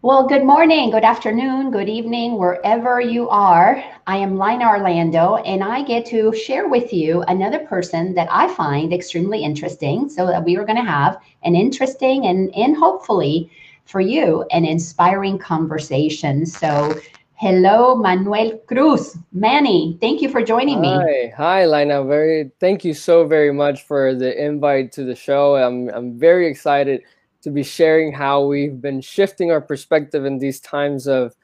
Well, good morning, good afternoon, good evening, wherever you are. I am Lina Orlando, and I get to share with you another person that I find extremely interesting. So that we are going to have an interesting and, and hopefully for you an inspiring conversation. So, hello, Manuel Cruz, Manny. Thank you for joining me. Hi, hi, Lina. Very, thank you so very much for the invite to the show. I'm, I'm very excited to be sharing how we've been shifting our perspective in these times of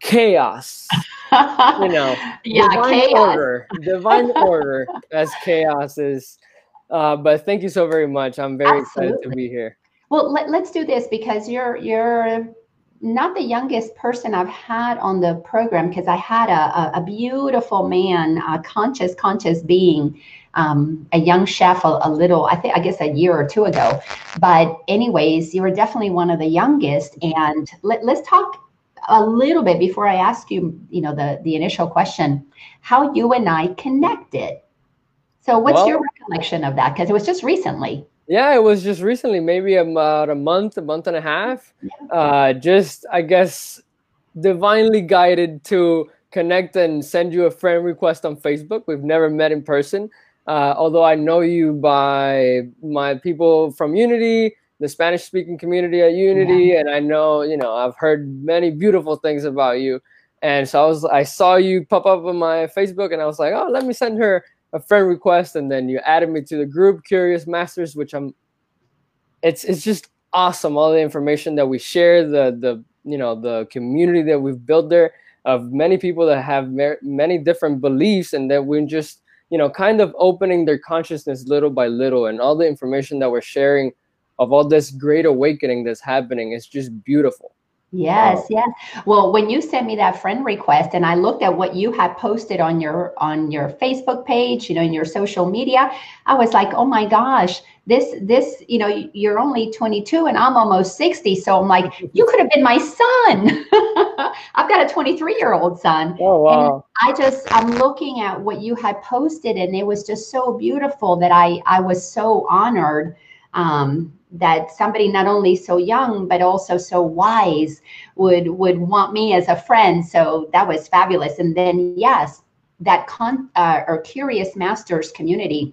chaos. you know, yeah, divine chaos. order, divine order as chaos is. Uh, but thank you so very much. I'm very Absolutely. excited to be here. Well, let, let's do this because you're you're not the youngest person I've had on the program because I had a, a, a, beautiful man, a conscious, conscious being um, a young chef a, a, little, I think, I guess a year or two ago. But, anyways, you were definitely one of the youngest. And let, let's talk a little bit before I ask you, you know, the the initial question, how you and I connected. So, what's well, your recollection of that? Because it was just recently. Yeah, it was just recently, maybe about a month, a month and a half. Uh, just, I guess, divinely guided to connect and send you a friend request on Facebook. We've never met in person, uh, although I know you by my people from Unity, the Spanish speaking community at Unity, yeah. and I know you know I've heard many beautiful things about you. And so I was I saw you pop up on my Facebook, and I was like, oh, let me send her a friend request, and then you added me to the group Curious Masters, which I'm. It's it's just awesome all the information that we share, the the you know the community that we've built there of many people that have many different beliefs, and that we're just you know, kind of opening their consciousness little by little, and all the information that we're sharing of all this great awakening that's happening is just beautiful. Yes, yes. Well, when you sent me that friend request and I looked at what you had posted on your on your Facebook page, you know, in your social media, I was like, "Oh my gosh, this this, you know, you're only 22 and I'm almost 60." So I'm like, "You could have been my son." I've got a 23-year-old son. Oh, wow. And I just I'm looking at what you had posted and it was just so beautiful that I I was so honored um that somebody not only so young but also so wise would would want me as a friend. So that was fabulous. And then yes that con uh, or curious masters community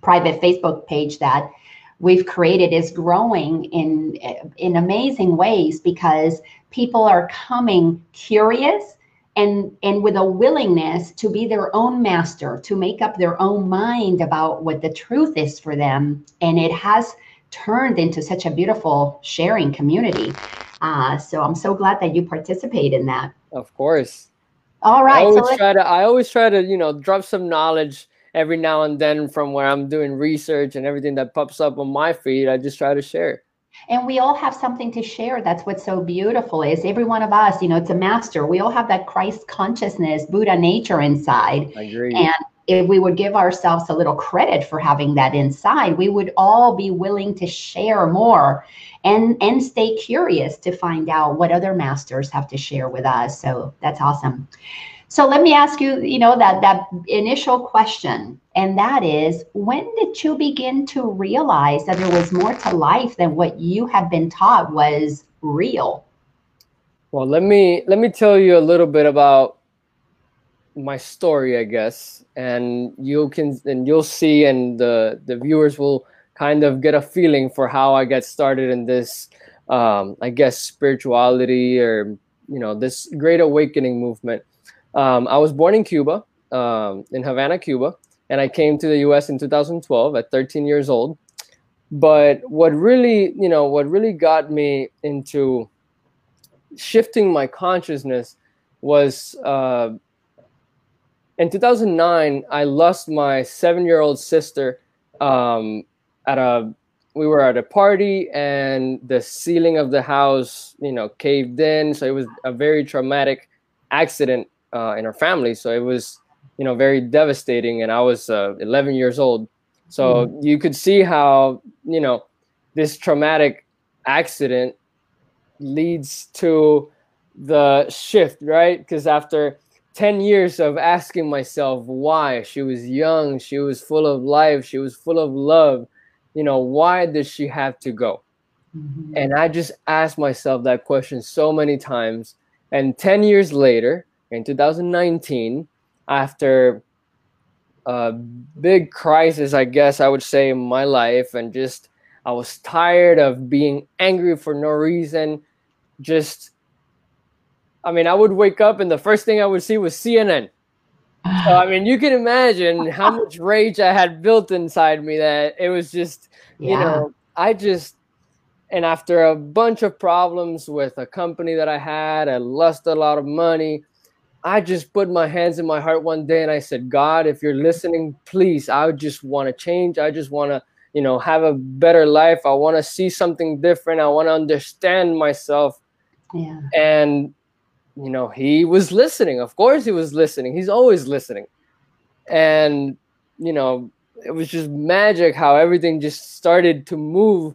private facebook page that we've created is growing in in amazing ways because people are coming curious and and with a willingness to be their own master to make up their own mind about what the truth is for them. And it has turned into such a beautiful sharing community. Uh, so I'm so glad that you participate in that. Of course. All right. I always so try to. I always try to, you know, drop some knowledge every now and then from where I'm doing research and everything that pops up on my feed. I just try to share. And we all have something to share. That's what's so beautiful is every one of us, you know, it's a master. We all have that Christ consciousness, Buddha nature inside. I agree. And if we would give ourselves a little credit for having that inside, we would all be willing to share more and and stay curious to find out what other masters have to share with us. So that's awesome. So let me ask you, you know, that that initial question, and that is, when did you begin to realize that there was more to life than what you have been taught was real? Well, let me let me tell you a little bit about my story, I guess, and you can and you'll see, and the the viewers will kind of get a feeling for how I get started in this, um, I guess, spirituality or you know this great awakening movement. Um, I was born in Cuba, um, in Havana, Cuba, and I came to the U.S. in 2012 at 13 years old. But what really, you know, what really got me into shifting my consciousness was uh, in 2009, I lost my seven-year-old sister um, at a. We were at a party, and the ceiling of the house, you know, caved in. So it was a very traumatic accident uh, in our family. So it was, you know, very devastating. And I was uh, 11 years old. So mm. you could see how, you know, this traumatic accident leads to the shift, right? Because after 10 years of asking myself why she was young she was full of life she was full of love you know why did she have to go Mm-hmm. And I just asked myself that question so many times. And 10 years later, in 2019, after a big crisis, I guess I would say, in my life, and just I was tired of being angry for no reason. Just, I mean, I would wake up and the first thing I would see was CNN. So, I mean, you can imagine how much rage I had built inside me that it was just, yeah. you know, I just and after a bunch of problems with a company that I had, I lost a lot of money. I just put my hands in my heart one day and I said, God, if you're listening, please, I just want to change. I just want to, you know, have a better life. I want to see something different. I want to understand myself. Yeah. And, you know, he was listening. Of course, he was listening. He's always listening. And, you know, it was just magic how everything just started to move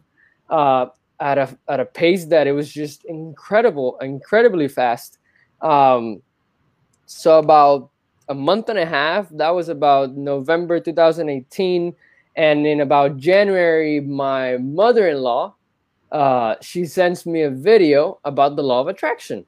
uh, at a at a pace that it was just incredible, incredibly fast. Um, so about a month and a half, that was about November 2018, and in about January, my mother-in-law, uh, she sends me a video about the law of attraction,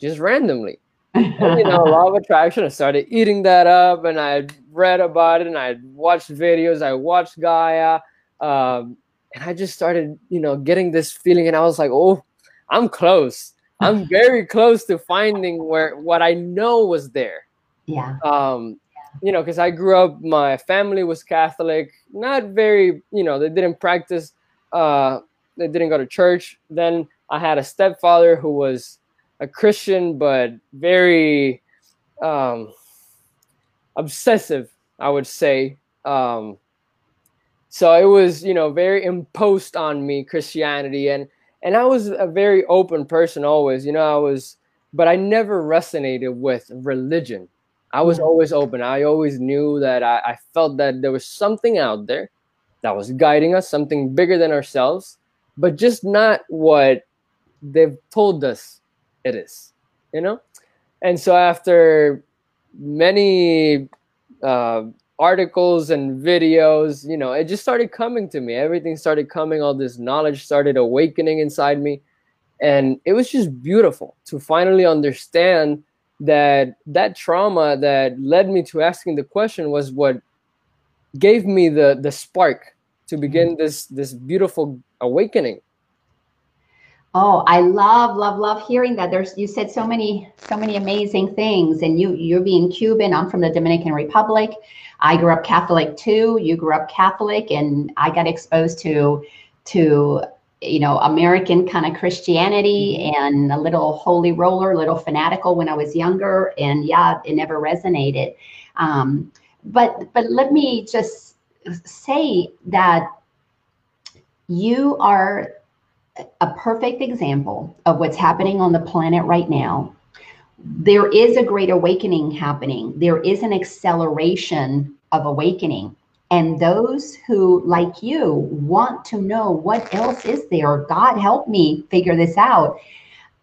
just randomly. and, you know, law of attraction. I started eating that up, and I read about it, and I watched videos. I watched Gaia. Um, and I just started, you know, getting this feeling, and I was like, oh, I'm close. I'm very close to finding where what I know was there. Yeah. Um, you know, because I grew up, my family was Catholic, not very, you know, they didn't practice, uh, they didn't go to church. Then I had a stepfather who was a Christian, but very um, obsessive, I would say. Um, so it was you know very imposed on me christianity and and i was a very open person always you know i was but i never resonated with religion i was mm. always open i always knew that I, I felt that there was something out there that was guiding us something bigger than ourselves but just not what they've told us it is you know? And so after many uh, articles and videos you know it just started coming to me. Everything started coming all this knowledge started awakening inside me. And it was just beautiful to finally understand that that trauma that led me to asking the question was what gave me the the spark to begin mm-hmm. this this beautiful awakening Oh, I love, love, love hearing that. There's you said so many, so many amazing things. And you you're being Cuban. I'm from the Dominican Republic. I grew up Catholic too. You grew up Catholic, and I got exposed to to you know American kind of Christianity mm-hmm. and a little holy roller, a little fanatical when I was younger. And yeah, it never resonated. Um, but but let me just say that you are a perfect example of what's happening on the planet right now. There is a great awakening happening. There is an acceleration of awakening. And those who, like you, want to know what else is there, God help me figure this out,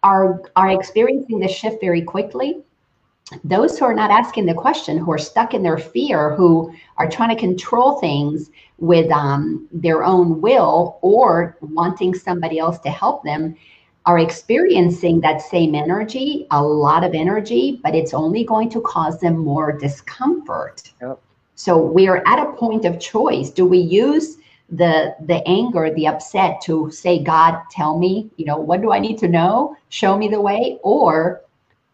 are, are experiencing the shift very quickly those who are not asking the question, who are stuck in their fear, who are trying to control things with um, their own will or wanting somebody else to help them, are experiencing that same energy, a lot of energy, but it's only going to cause them more discomfort. Yep. So we're at a point of choice. Do we use the the anger, the upset to say, God, tell me, you know, what do I need to know? Show me the way, or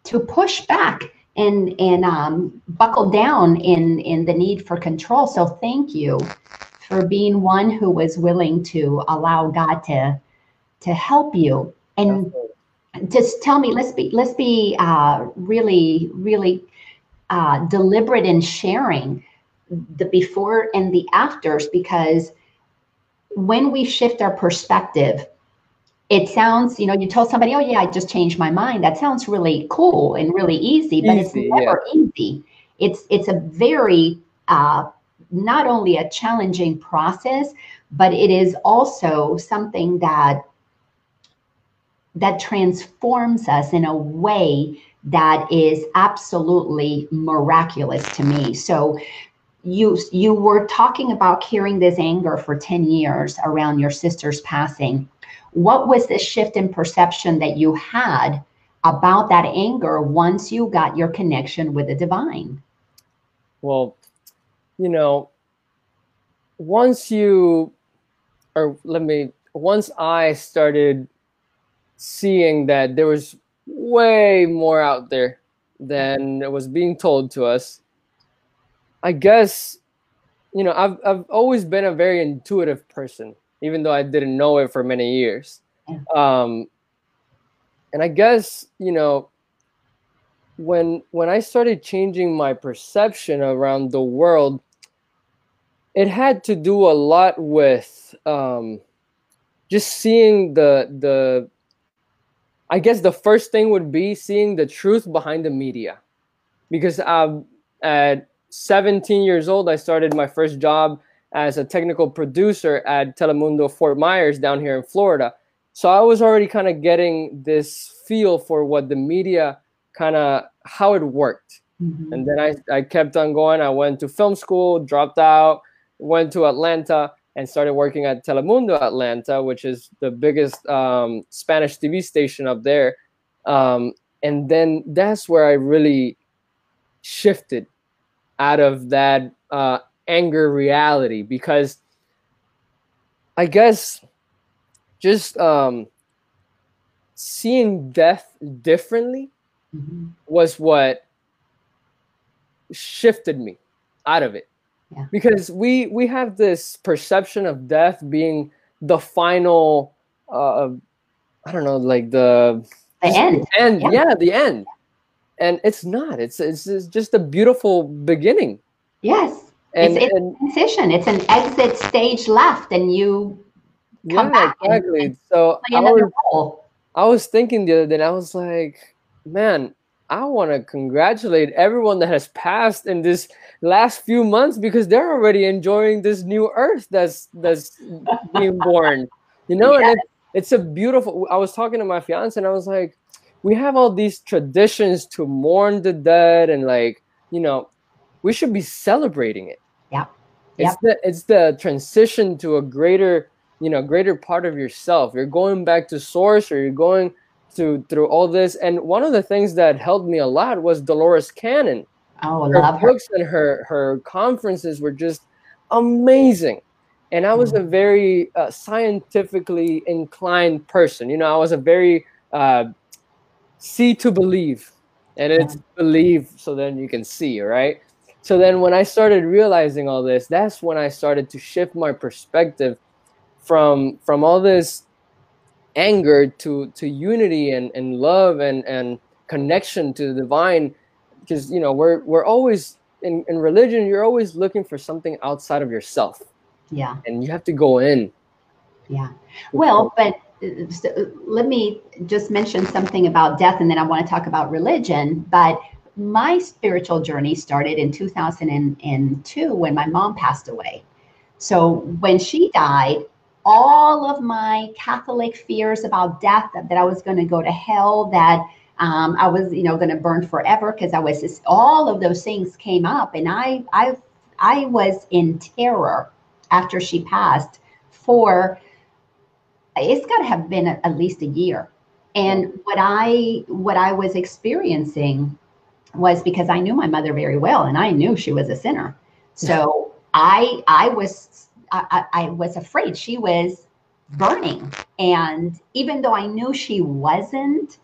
to push back and and um, buckle down in in the need for control. So thank you for being one who was willing to allow God to to help you and just tell me. Let's be let's be uh, really really uh, deliberate in sharing the before and the afters because when we shift our perspective it sounds, you know, you tell somebody, oh, yeah, I just changed my mind. That sounds really cool and really easy, but easy, it's never yeah. easy. It's it's a very uh, not only a challenging process, but it is also something that that transforms us in a way that is absolutely miraculous to me. So you you were talking about carrying this anger for 10 years around your sister's passing what was the shift in perception that you had about that anger once you got your connection with the divine? Well you know once you or let me once i started seeing that there was way more out there than was being told to us I guess, you know, I've I've always been a very intuitive person, even though I didn't know it for many years. Um, and I guess you know, when when I started changing my perception around the world, it had to do a lot with um, just seeing the the. I guess the first thing would be seeing the truth behind the media, because um, at 17 years old, I started my first job as a technical producer at Telemundo Fort Myers down here in Florida. So I was already kind of getting this feel for what the media kind of how it worked. Mm-hmm. And then I, I kept on going. I went to film school, dropped out, went to Atlanta, and started working at Telemundo Atlanta, which is the biggest um, Spanish TV station up there. Um, and then that's where I really shifted out of that uh, anger reality because I guess just um, seeing death differently mm-hmm. was what shifted me out of it. Yeah. Because we we have this perception of death being the final uh, I don't know like the the end. end yeah. yeah, the end and it's not. It's it's, it's just a beautiful beginning. Yes, and, it's, it's and, transition. It's an exit stage left, and you come yeah, back. Exactly. And, so I was, I was thinking the other day, I was like, man, I want to congratulate everyone that has passed in this last few months because they're already enjoying this new earth that's that's being born. You know, yes. and it, it's a beautiful. I was talking to my fiance, and I was like, we have all these traditions to mourn the dead and like you know we should be celebrating it. Yeah it's the it's the transition to a greater you know greater part of yourself. You're going back to source or you're going to through all this. And one of the things that helped me a lot was dolores cannon. Oh her love books her. and her her conferences were just amazing. And i was mm. a very uh, scientifically inclined person. You know i was a very uh, see to believe. And it's yeah. believe so then you can see right so then when i started realizing all this that's when i started to shift my perspective from from all this anger to to unity and, and love and and connection to the divine. Because you know we're we're always in, in religion you're always looking for something outside of yourself. Yeah. And you have to go in. Yeah. Well but uh, uh, let me just mention something about death and then I want to talk about religion. But my spiritual journey started in 2002 when my mom passed away. So when she died, all of my Catholic fears about death, that, that I was going to go to hell, that um, I was, you know, going to burn forever because I was just, all of those things came up, and I, I, I was in terror after she passed for it's got to have been at least a year. And what I what I was experiencing was because I knew my mother very well, and I knew she was a sinner. So I I was I, I was afraid she was burning, and even though I knew she wasn't,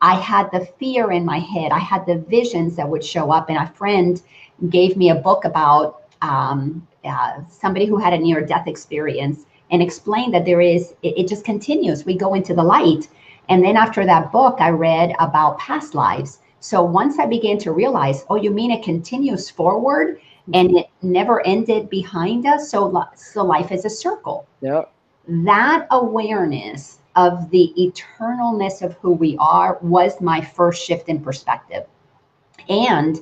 I had the fear in my head. I had the visions that would show up, and a friend gave me a book about um, uh, somebody who had a near death experience and explained that there is, it, it just continues. We go into the light. And then after that book, I read about past lives. So once I began to realize, oh, you mean it continues forward mm-hmm. and it never ended behind us? So, so life is a circle. Yeah. That awareness of the eternalness of who we are was my first shift in perspective. And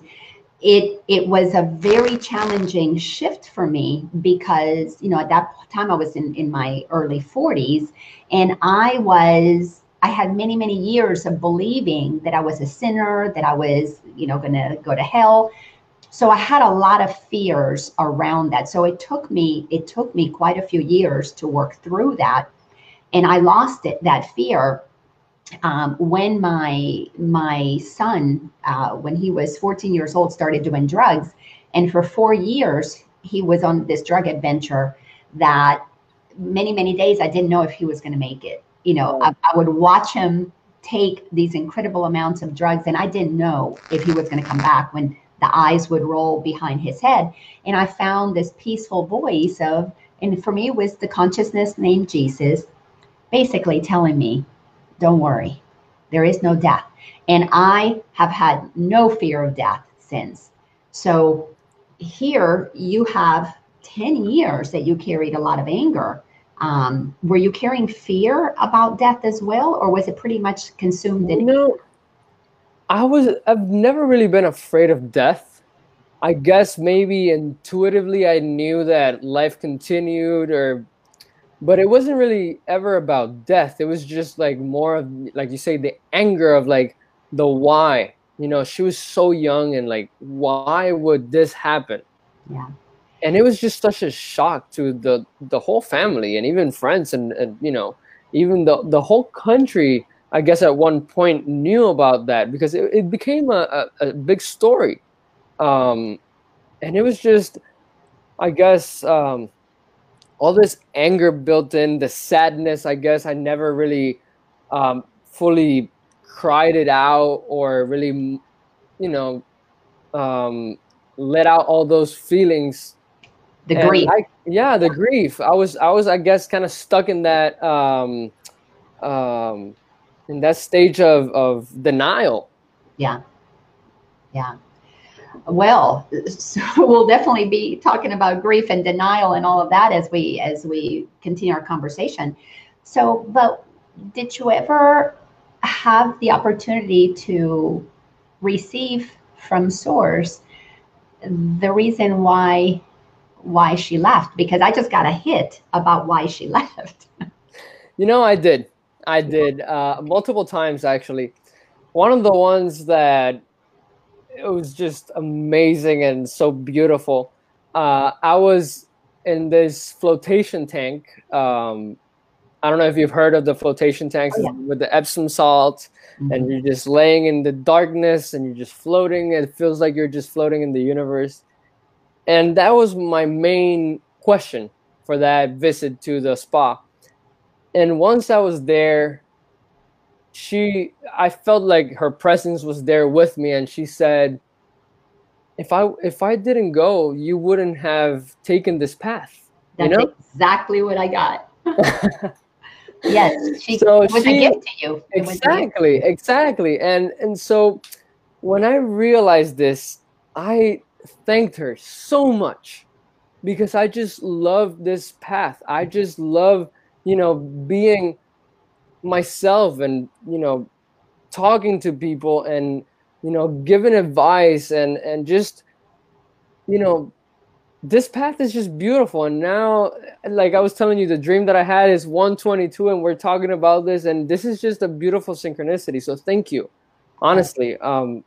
it it was a very challenging shift for me because you know at that time I was in in my early 40s and I was I had many many years of believing that I was a sinner that I was you know going to go to hell. So i had a lot of fears around that. So it took me it took me quite a few years to work through that. And i lost it that fear um, when my my son uh, when he was 14 years old started doing drugs. And for four years he was on this drug adventure that many many days i didn't know if he was going to make it you know I, I would watch him take these incredible amounts of drugs and i didn't know if he was going to come back when the eyes would roll behind his head. And i found this peaceful voice of and for me it was the consciousness named jesus basically telling me don't worry there is no death. And i have had no fear of death since. So here you have 10 years that you carried a lot of anger um, were you carrying fear about death as well, or was it pretty much consumed in? No, I was. I've never really been afraid of death. I guess maybe intuitively I knew that life continued, or, but it wasn't really ever about death. It was just like more of, like you say, the anger of like the why. You know, she was so young and like, why would this happen? Yeah and it was just such a shock to the the whole family and even friends and, and you know even the the whole country i guess at one point knew about that because it, it became a, a, a, big story. Um, and it was just i guess um, all this anger built in the sadness i guess. I never really um, fully cried it out or really you know um, let out all those feelings the and grief. I, yeah, the grief. I was, I was, I guess, kind of stuck in that, um, um, in that stage of of denial. Yeah, yeah. Well, so we'll definitely be talking about grief and denial and all of that as we as we continue our conversation. So, but did you ever have the opportunity to receive from source the reason why why she left because I just got a hit about why she left. you know, I did. I did uh, multiple times actually. One of the ones that it was just amazing and so beautiful. Uh, I was in this flotation tank. Um, I don't know if you've heard of the flotation tanks oh, yeah. with the Epsom salt, mm-hmm. and you're just laying in the darkness and you're just floating. It feels like you're just floating in the universe. And that was my main question for that visit to the spa. And once I was there, she I felt like her presence was there with me and she said if I if I didn't go, you wouldn't have taken this path. That's you know? exactly what I got. yes, she so was she, a gift to you. exactly, exactly. And and so when I realized this, I thanked her so much because I just love this path. I just love, you know, being myself and, you know, talking to people and, you know, giving advice and and just you know, this path is just beautiful and now like I was telling you the dream that I had is 122 and we're talking about this and this is just a beautiful synchronicity. So thank you. Honestly, um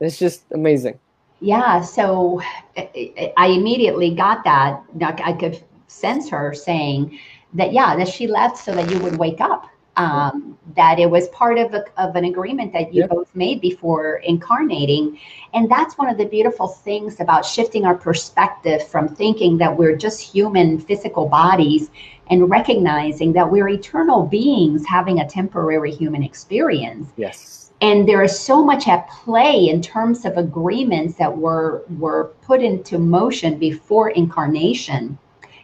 it's just amazing yeah so eh, eh, eh, i immediately got that. I could sense her saying that yeah that she left so that you would wake up. Um, that it was part of, a, of an agreement that you both made before incarnating. And that's one of the beautiful things about shifting our perspective from thinking that we're just human physical bodies and recognizing that we're eternal beings having a temporary human experience. Yes and there is so much at play in terms of agreements that were were put into motion before incarnation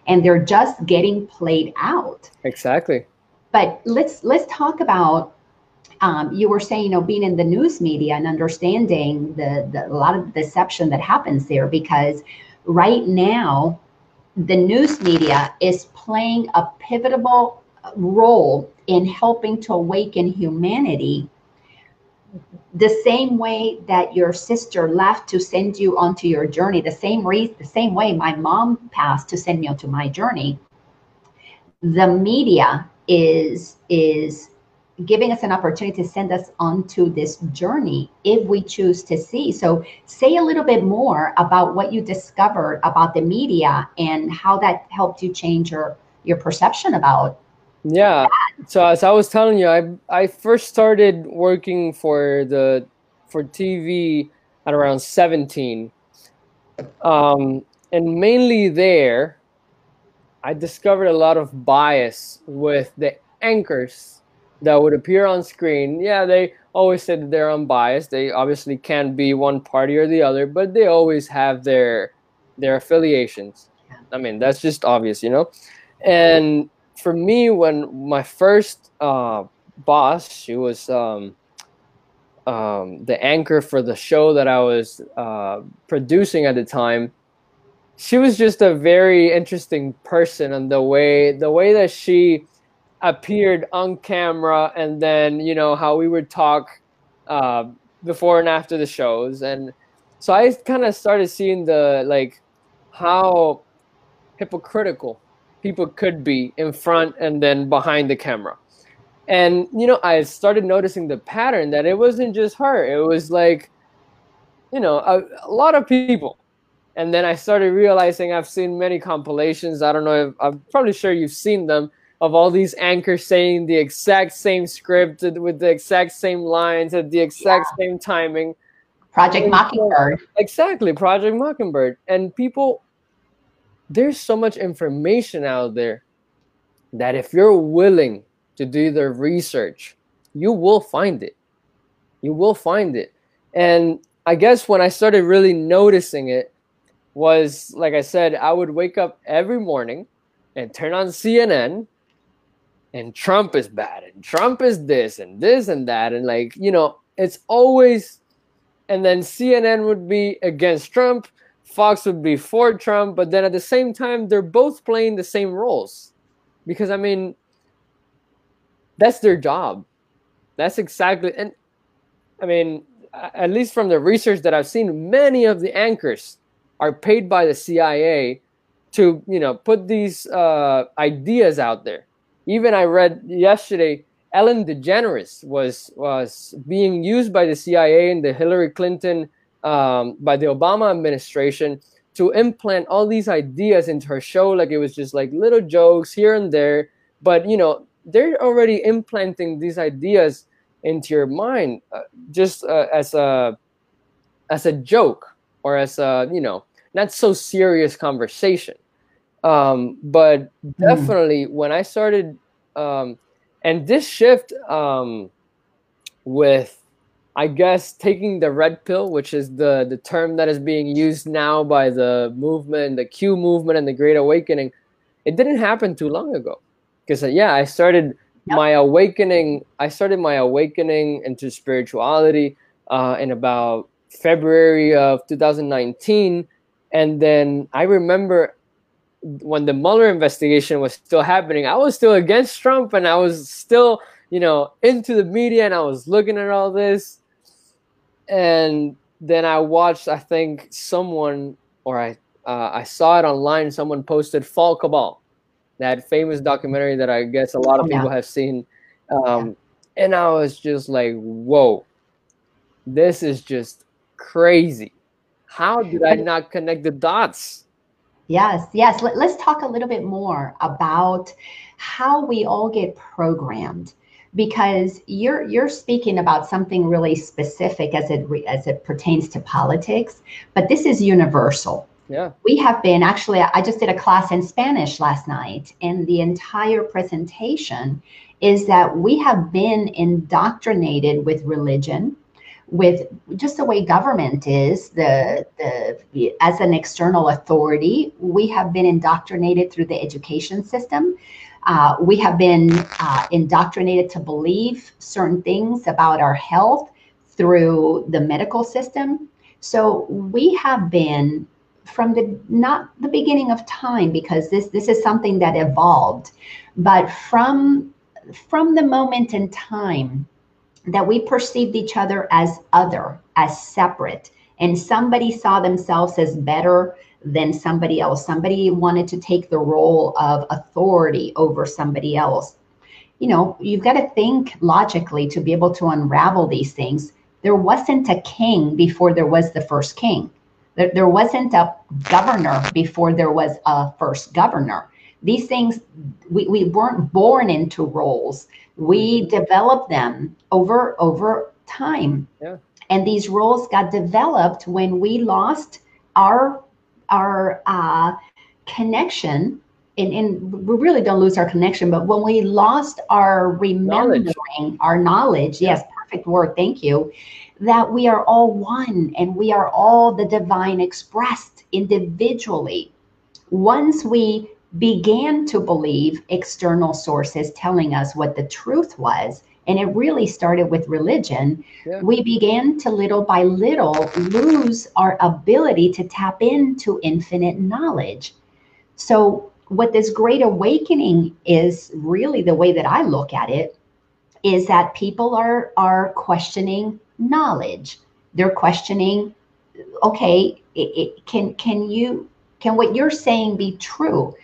and they're just getting played out. Exactly. But let's let's talk about um, you were saying you know being in the news media and understanding the, the a lot of deception that happens there because right now the news media is playing a pivotal role in helping to awaken humanity the same way that your sister left to send you onto your journey, the same reason, the same way my mom passed to send me onto my journey, the media is is giving us an opportunity to send us onto this journey if we choose to see. So, say a little bit more about what you discovered about the media and how that helped you change your your perception about. Yeah. So as I was telling you, I I first started working for the for TV at around 17. Um, and mainly there, I discovered a lot of bias with the anchors that would appear on screen. Yeah, they always said that they're unbiased. They obviously can't be one party or the other, but they always have their their affiliations. I mean, that's just obvious, you know. And for me, when my first uh, boss, she was um, um, the anchor for the show that I was uh, producing at the time. She was just a very interesting person, and the way the way that she appeared on camera and then you know how we would talk uh, before and after the shows and so i kind of started seeing the like how hypocritical people could be in front and then behind the camera and you know i started noticing the pattern that it wasn't just her it was like you know a, a lot of people and then i started realizing i've seen many compilations i don't know if i'm probably sure you've seen them of all these anchors saying the exact same script with the exact same lines at the exact yeah. same timing. Project Mockingbird. Exactly, Project Mockingbird. And people, there's so much information out there that if you're willing to do the research, you will find it. You will find it. And I guess when I started really noticing it was, like I said, I would wake up every morning and turn on CNN and Trump is bad and Trump is this and this and that and like you know it's always and then CNN would be against Trump Fox would be for Trump but then at the same time they're both playing the same roles. Because I mean that's their job. That's exactly and I mean at least from the research that I've seen many of the anchors are paid by the CIA to you know put these uh, ideas out there. Even I read yesterday, Ellen DeGeneres was was being used by the CIA and the Hillary Clinton um, by the Obama administration to implant all these ideas into her show. Like it was just like little jokes here and there, but you know they're already implanting these ideas into your mind uh, just uh, as a as a joke or as a you know not so serious conversation um, but hmm. definitely mm. when I started, um, and this shift um, with, I guess, taking the red pill, which is the the term that is being used now by the movement, the Q movement, and the Great Awakening, it didn't happen too long ago. Because uh, yeah, I started yep. my awakening. I started my awakening into spirituality uh, in about February of 2019, and then I remember when the Mueller investigation was still happening, I was still against Trump and I was still, you know, into the media and I was looking at all this. And then I watched, I think someone, or I, uh, I saw it online. Someone posted Fall Cabal, that famous documentary that I guess a lot of people yeah. have seen. Um, yeah. And I was just like, whoa, this is just crazy. How did I not connect the dots? Yes, yes. Let, us talk a little bit more about how we all get programmed because you're you're speaking about something really specific as it as it pertains to politics, but this is universal. Yeah. We have been actually I just did a class in Spanish last night and the entire presentation is that we have been indoctrinated with religion with just the way government is the the as an external authority we have been indoctrinated through the education system uh, we have been uh, indoctrinated to believe certain things about our health through the medical system. So we have been from the not the beginning of time because this this is something that evolved but from from the moment in time that we perceived each other as other, as separate, and somebody saw themselves as better than somebody else. Somebody wanted to take the role of authority over somebody else. you know, you've got to think logically to be able to unravel these things. There wasn't a king before there was the first king. There, there wasn't a governor before there was a first governor. These things, we, we weren't born into roles. We mm-hmm. developed them over over time. Yeah. And these roles got developed when we lost our our uh, connection and, and we really don't lose our connection, but when we lost our remembering, knowledge. our knowledge, yes, perfect word, thank you, that we are all one and we are all the divine expressed individually. Once we began to believe external sources telling us what the truth was, and it really started with religion, yeah. we began to little by little lose our ability to tap into infinite knowledge. So what this great awakening is really the way that I look at it is that people are are questioning knowledge. They're questioning, okay, it, it, can can you can what you're saying be true?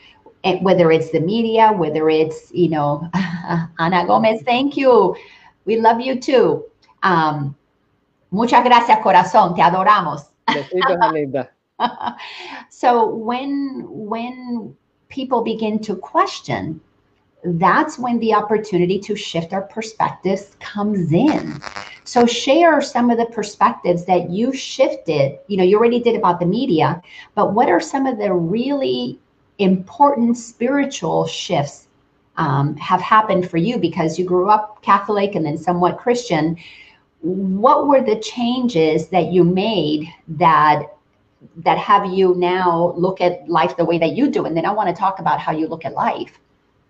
And whether it's the media, whether it's you know, Ana Gomez, thank you, we love you too. Um, muchas gracias, corazón, te adoramos. so when when people begin to question, that's when the opportunity to shift our perspectives comes in. So share some of the perspectives that you shifted. You know, you already did about the media, but what are some of the really important spiritual shifts um, have happened for you because you grew up Catholic and then somewhat Christian? What were the changes that you made that that have you now look at life the way that you do? And then i want to talk about how you look at life.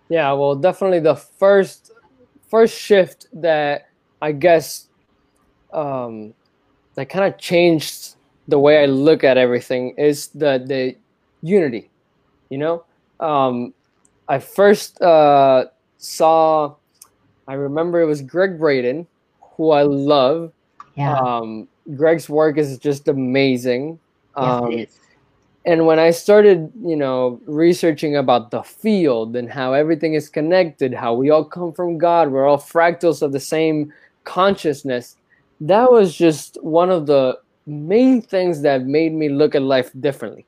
Yeah well definitely the first first shift that i guess um that kind of changed the way i look at everything is the the unity you know um i first uh saw i remember it was Gregg Braden who i love yeah. um gregg's work is just amazing um, yes, and when I started, you know, researching about the field and how everything is connected, how we all come from God, we're all fractals of the same consciousness, that was just one of the main things that made me look at life differently.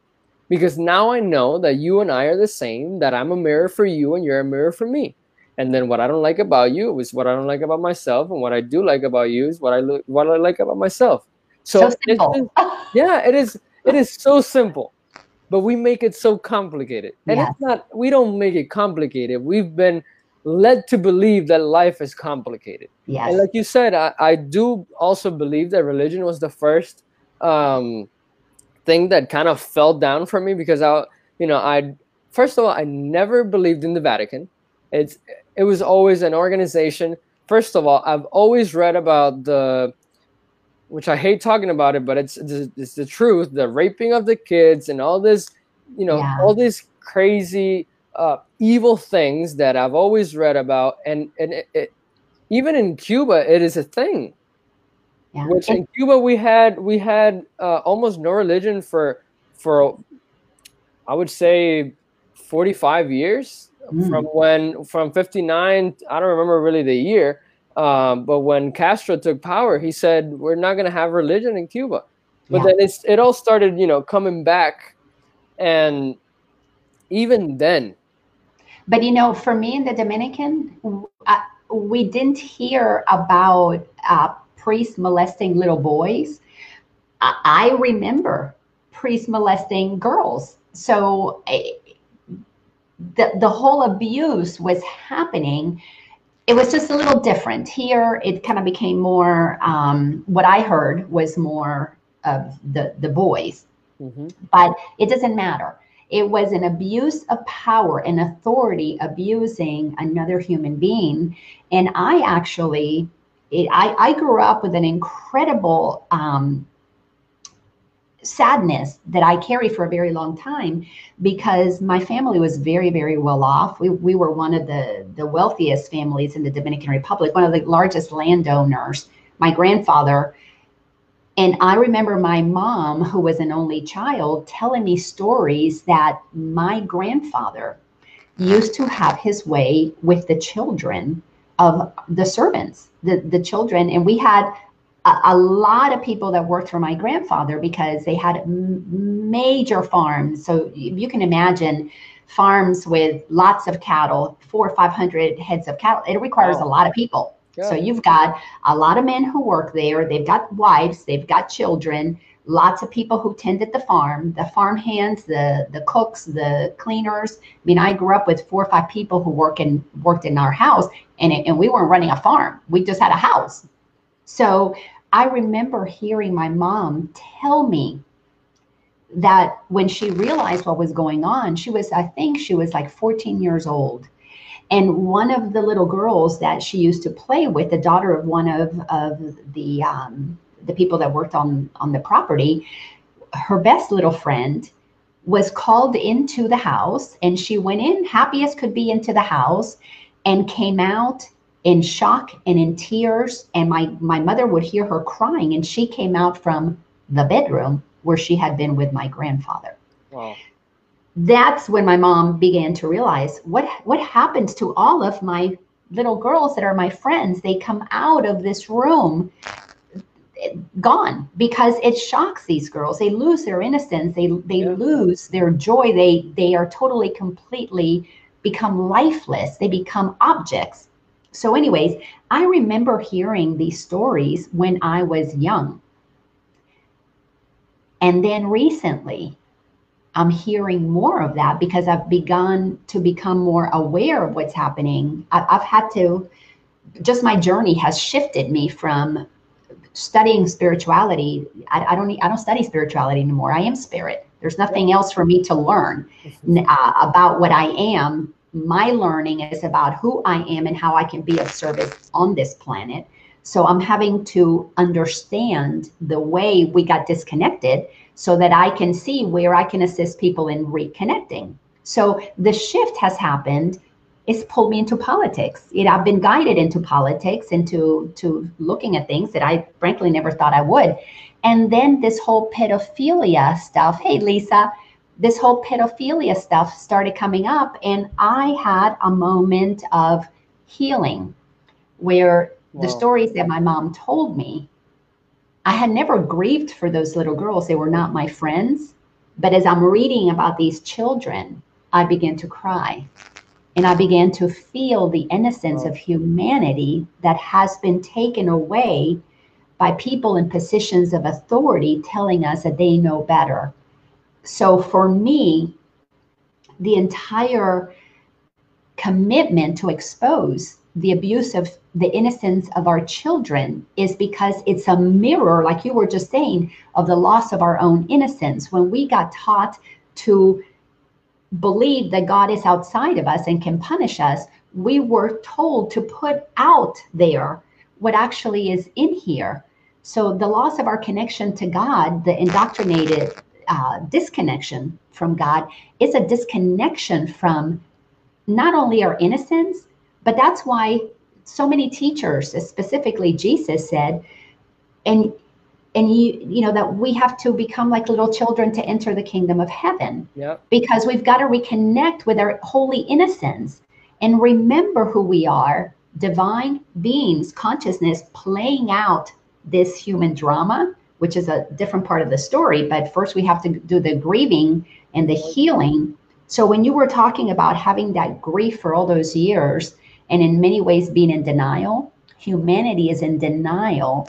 Because now I know that you and I are the same, that I'm a mirror for you and you're a mirror for me. And then what I don't like about you is what I don't like about myself, and what I do like about you is what I lo- what I like about myself. So, so yeah, it is it is so simple, but we make it so complicated. And yes. it's not, we don't make it complicated. We've been led to believe that life is complicated. Yes. And like you said, I, I do also believe that religion was the first um, thing that kind of fell down for me because I, you know, I, first of all, I never believed in the Vatican. It's, it was always an organization. First of all, I've always read about the which I hate talking about it, but it's it's the truth. The raping of the kids and all this, you know, yeah. all these crazy, uh, evil things that I've always read about, and and it, it, even in Cuba, it is a thing. Which in Cuba we had we had uh, almost no religion for for I would say forty five years mm. from when from fifty nine. I don't remember really the year um, but when Castro took power, he said we're not going to have religion in Cuba. But yeah. then it's it all started, you know, coming back, and even then. But you know, for me in the Dominican, uh, we didn't hear about uh, priests molesting little boys. I, I remember priests molesting girls. So uh, the the whole abuse was happening it was just a little different here it kind of became more um, what i heard was more of the the boys mm-hmm. but it doesn't matter it was an abuse of power and authority abusing another human being and i actually it, I, I grew up with an incredible um, sadness that I carry for a very long time because my family was very, very well off. We, we were one of the, the wealthiest families in the Dominican Republic, one of the largest landowners. My grandfather, and I remember my mom, who was an only child, telling me stories that my grandfather used to have his way with the children of the servants, the, the children. And we had a, a lot of people that worked for my grandfather because they had m- major farms. So you can imagine farms with lots of cattle, four or 500 heads of cattle. It requires wow. a lot of people. Yeah. So you've got a lot of men who work there. They've got wives, they've got children, lots of people who tended the farm, the farm hands, the the cooks, the cleaners. I mean, I grew up with four or five people who work in worked in our house, and it, and we weren't running a farm. We just had a house. So I remember hearing my mom tell me that when she realized what was going on, she was, I think she was like 14 years old. And one of the little girls that she used to play with, the daughter of one of, of the um, the people that worked on on the property, her best little friend was called into the house and she went in happy as could be into the house and came out in shock and in tears and my my mother would hear her crying and she came out from the bedroom where she had been with my grandfather. Wow. That's when my mom began to realize what what happens to all of my little girls that are my friends. They come out of this room gone because it shocks these girls. They lose their innocence. They they yeah. lose their joy. They they are totally completely become lifeless. They become objects. So anyways i remember hearing these stories when i was young. And then recently i'm hearing more of that because i've begun to become more aware of what's happening. I've had to just my journey has shifted me from studying spirituality I, I, don't i don't study spirituality anymore. I am spirit. There's nothing else for me to learn uh, about what i am. My learning is about who i am and how i can be of service on this planet. So i'm having to understand the way we got disconnected so that i can see where i can assist people in reconnecting. So the shift has happened it's pulled me into politics. Know, I've been guided into politics, into to looking at things that I frankly never thought I would. And then this whole pedophilia stuff. Hey, Lisa, this whole pedophilia stuff started coming up, and I had a moment of healing where wow. the stories that my mom told me, I had never grieved for those little girls. They were not my friends. But as I'm reading about these children, I begin to cry and I began to feel the innocence of humanity that has been taken away by people in positions of authority telling us that they know better. So for me, the entire commitment to expose the abuse of the innocence of our children is because it's a mirror, like you were just saying, of the loss of our own innocence. When we got taught to believe that God is outside of us and can punish us, we were told to put out there what actually is in here. So the loss of our connection to God, the indoctrinated uh, disconnection from God, is a disconnection from not only our innocence, but that's why so many teachers, specifically Jesus, said, and and you you know that we have to become like little children to enter the kingdom of heaven yep. because we've got to reconnect with our holy innocence and remember who we are divine beings consciousness playing out this human drama which is a different part of the story but first we have to do the grieving and the healing so when you were talking about having that grief for all those years and in many ways being in denial humanity is in denial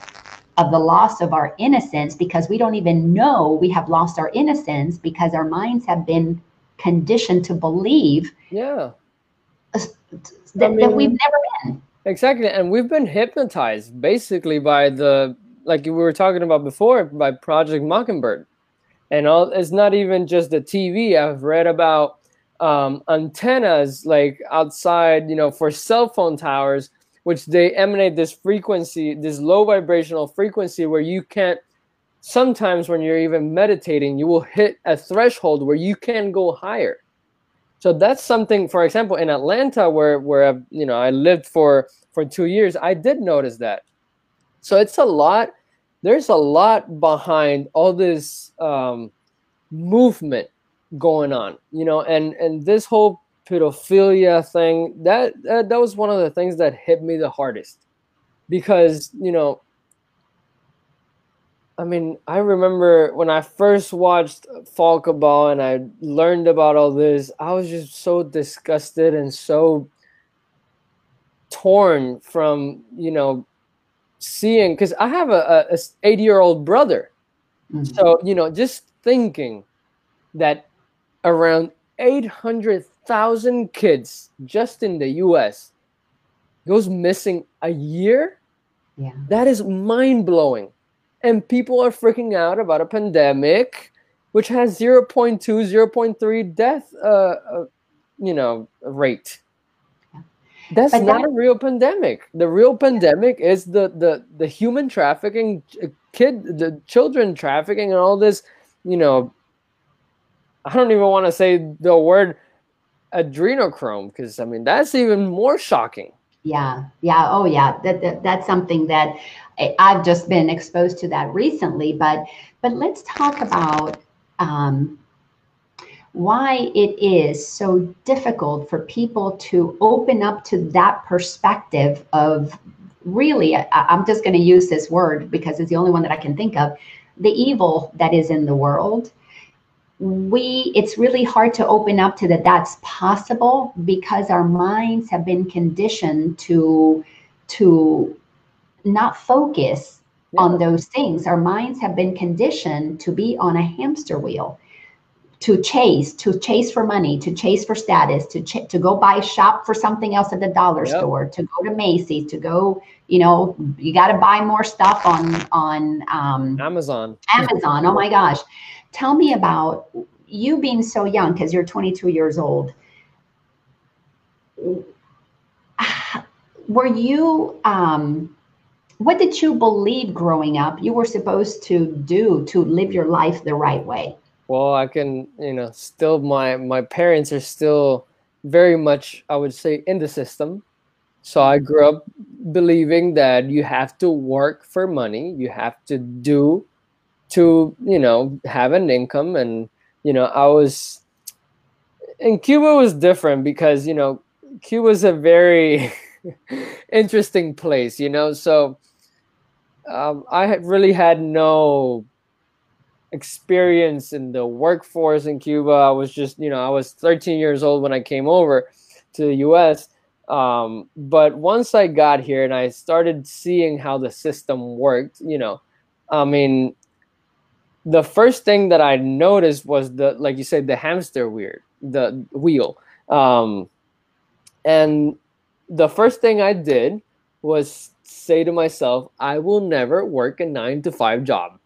of the loss of our innocence because we don't even know we have lost our innocence because our minds have been conditioned to believe yeah. That, I mean, that we've never been. exactly and we've been hypnotized basically by the like we were talking about before by project mockingbird. And all it's not even just the tv i've read about um, antennas like outside you know for cell phone towers which they emanate this frequency, this low vibrational frequency where you can't sometimes when you're even meditating, you will hit a threshold where you can go higher. So that's something, for example, in Atlanta, where where I've, you know I lived for for two years, I did notice that. So it's a lot. There's a lot behind all this um, movement going on, you know, and and this whole pedophilia thing that, that that was one of the things that hit me the hardest because you know I mean, I remember when I first watched Ball and I learned about all this, I was just so disgusted and so torn from, you know, seeing because I have a, a 80 year old brother. Mm-hmm. So, you know, just thinking that around 800,000 kids just in the US goes missing a year. Yeah. That is mind blowing and people are freaking out about a pandemic which has 0.2 0.3 death uh, uh, you know rate. That's but not that, a real pandemic. The real pandemic is the the the human trafficking uh, kid the children trafficking and all this you know i don't even want to say the word adrenochrome because i mean that's even more shocking yeah yeah oh yeah that, that that's something that I've just been exposed to that recently, but but let's talk about um, why it is so difficult for people to open up to that perspective of really. I, I'm just going to use this word because it's the only one that I can think of. The evil that is in the world. We it's really hard to open up to that that's possible because our minds have been conditioned to to not focus yeah. on those things. Our minds have been conditioned to be on a hamster wheel, to chase, to chase for money, to chase for status, to ch- to go buy shop for something else at the dollar yep. store, to go to Macy's, to go, you know, you got to buy more stuff on on um, Amazon. Amazon. Oh my gosh, tell me about you being so young because you're 22 years old. Were you um, what did you believe growing up you were supposed to do to live your life the right way? Well, I can, you know, still my my parents are still very much I would say in the system. So I grew up believing that you have to work for money, you have to do to, you know, have an income and you know, I was in Cuba was different because, you know, Cuba's a very interesting place, you know. So um, I really had no experience in the workforce in Cuba. I was just, you know, I was 13 years old when I came over to the US. Um, but once I got here and I started seeing how the system worked, you know, I mean, the first thing that I noticed was the, like you said, the hamster weird, the wheel. Um, and the first thing I did was say to myself, I will never work a nine to five job.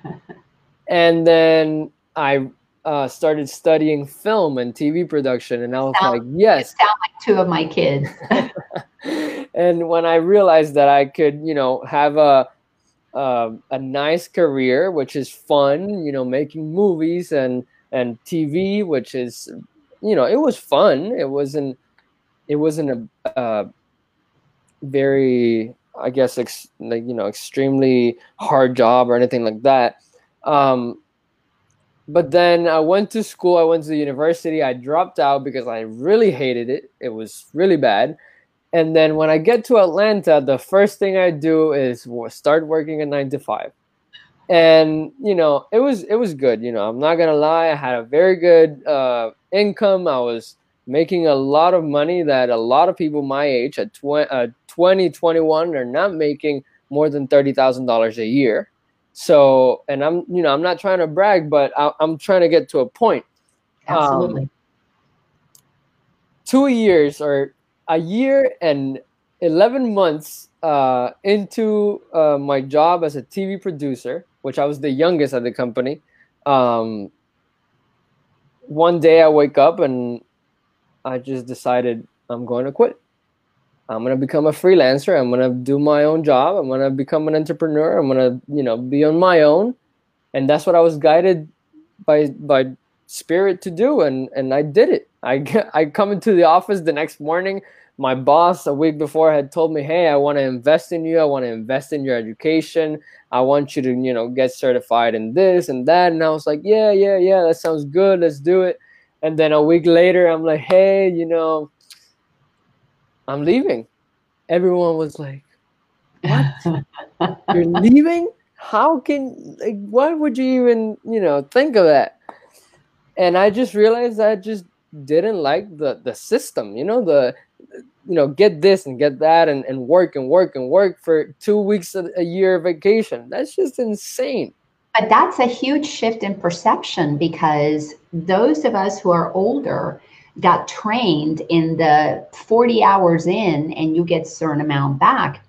and then I uh, started studying film and TV production, and I was sound, like, yes. sound like two of my kids. and when I realized that I could, you know, have a uh, a nice career, which is fun, you know, making movies and and TV, which is, you know, it was fun. It wasn't it wasn't a uh, very i guess ex- like you know extremely hard job or anything like that. Um, but then i went to school i went to the university i dropped out because i really hated it. It was really bad and then when i get to atlanta the first thing i do is start working at 9 to 5 and you know it was it was good you know i'm not gonna lie i had a very good uh, income i was making a lot of money that a lot of people my age at 20, uh, 2021 are not making more than $30,000 a year. So, and I'm, you know, I'm not trying to brag, but I, am trying to get to a point. Absolutely. Um, two years or a year and 11 months uh, into uh, my job as a TV producer, which I was the youngest at the company. Um, one day I wake up and I just decided I'm going to quit. I'm gonna become a freelancer. I'm gonna do my own job. I'm gonna become an entrepreneur. I'm gonna, you know, be on my own, and that's what I was guided by by spirit to do, and and I did it. I I come into the office the next morning. My boss a week before had told me, "Hey, I want to invest in you. I want to invest in your education. I want you to, you know, get certified in this and that." And I was like, "Yeah, yeah, yeah. That sounds good. Let's do it." and then a week later i'm like hey you know i'm leaving everyone was like what you're leaving how can like why would you even you know think of that and i just realized i just didn't like the the system you know the you know get this and get that and, and work and work and work for two weeks a, a year vacation. That's just insane. But that's a huge shift in perception because those of us who are older got trained in the 40 hours in and you get certain amount back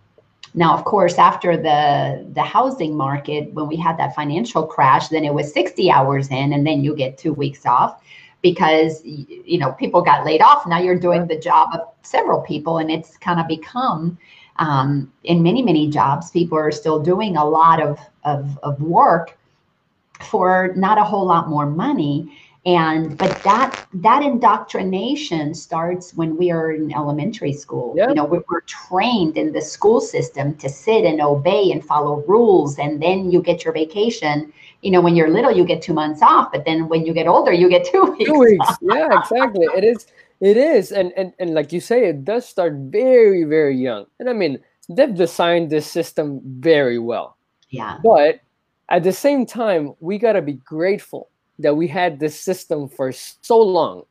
now of course after the the housing market when we had that financial crash then it was 60 hours in and then you get two weeks off because you know people got laid off. Now you're doing the job of several people and it's kind of become um, in many many jobs people are still doing a lot of, of, of work for not a whole lot more money and but that that indoctrination starts when we are in elementary school. You know we're, we're, trained in the school system to sit and obey and follow rules. And then you get your vacation. You know when you're little you get two months off. But then when you get older you get two weeks two weeks. off. yeah exactly. It is it is. And, and and like you say it does start very very young. And i mean they've designed this system very well. Yeah. But at the same time we got to be grateful that we had this system for so long.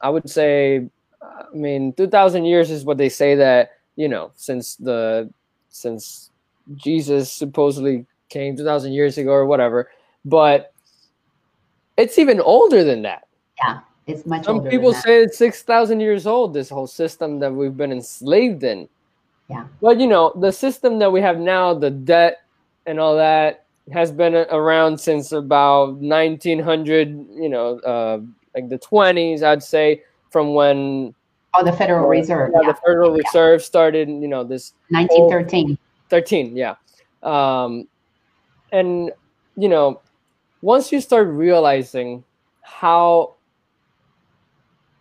I would say, I mean, 2,000 years is what they say that, you know, since the, since Jesus supposedly came 2,000 years ago or whatever. But it's even older than that. Yeah, it's much Some people say it's 6,000 years old, this whole system that we've been enslaved in. Yeah. But, you know, the system that we have now, the debt and all that, has been around since about 1900 you know uh, like the 20s i'd say from when oh the federal reserve yeah, yeah, the federal yeah. reserve started you know this 1913 13 yeah. Um, and you know once you start realizing how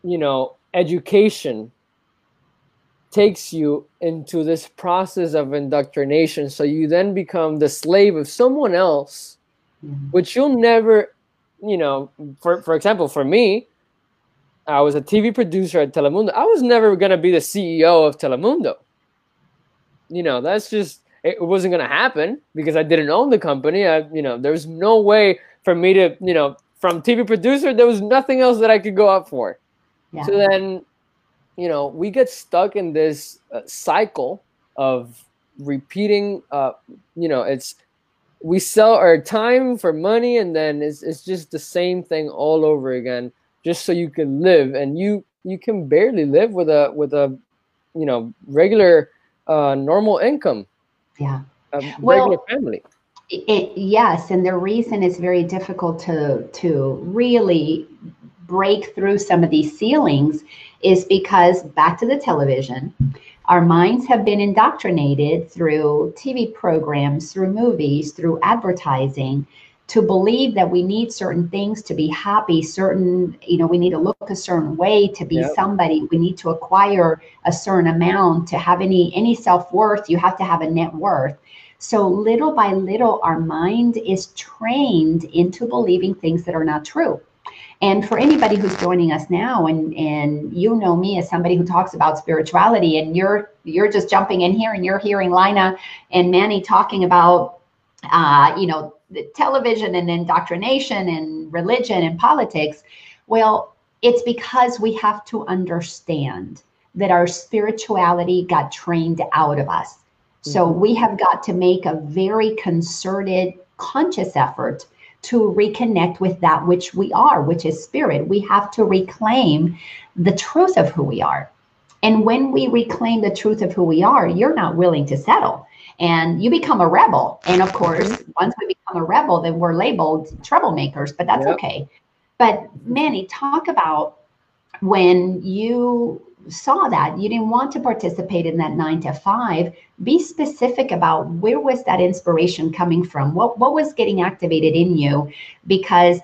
you know education takes you into this process of indoctrination. So you then become the slave of someone else, mm-hmm. which you'll never, you know, for, for example, for me, I was a TV producer at Telemundo. I was never going to be the CEO of Telemundo. You know, that's just, it wasn't going to happen because I didn't own the company. I, you know, there was no way for me to, you know, from TV producer, there was nothing else that I could go up for. Yeah. So then you know, we get stuck in this uh, cycle of repeating. Uh, you know, it's we sell our time for money, and then it's it's just the same thing all over again, just so you can live, and you you can barely live with a with a you know regular uh, normal income. Yeah, a well, regular family. It, yes, and the reason it's very difficult to to really break through some of these ceilings is because back to the television, our minds have been indoctrinated through TV programs, through movies, through advertising to believe that we need certain things to be happy, certain, you know, we need to look a certain way to be yep. somebody. We need to acquire a certain amount to have any any self-worth, you have to have a net worth. So little by little our mind is trained into believing things that are not true. And for anybody who's joining us now, and and you know me as somebody who talks about spirituality, and you're you're just jumping in here and you're hearing Lina and Manny talking about, uh, you know, the television and indoctrination and religion and politics. Well, it's because we have to understand that our spirituality got trained out of us. So mm-hmm. we have got to make a very concerted, conscious effort to reconnect with that which we are, which is spirit. We have to reclaim the truth of who we are. And when we reclaim the truth of who we are, you're not willing to settle and you become a rebel. And of course, mm-hmm. once we become a rebel, then we're labeled troublemakers, but that's yep. okay. But Manny, talk about when you saw that. You didn't want to participate in that nine to five. Be specific about where was that inspiration coming from? What what was getting activated in you? Because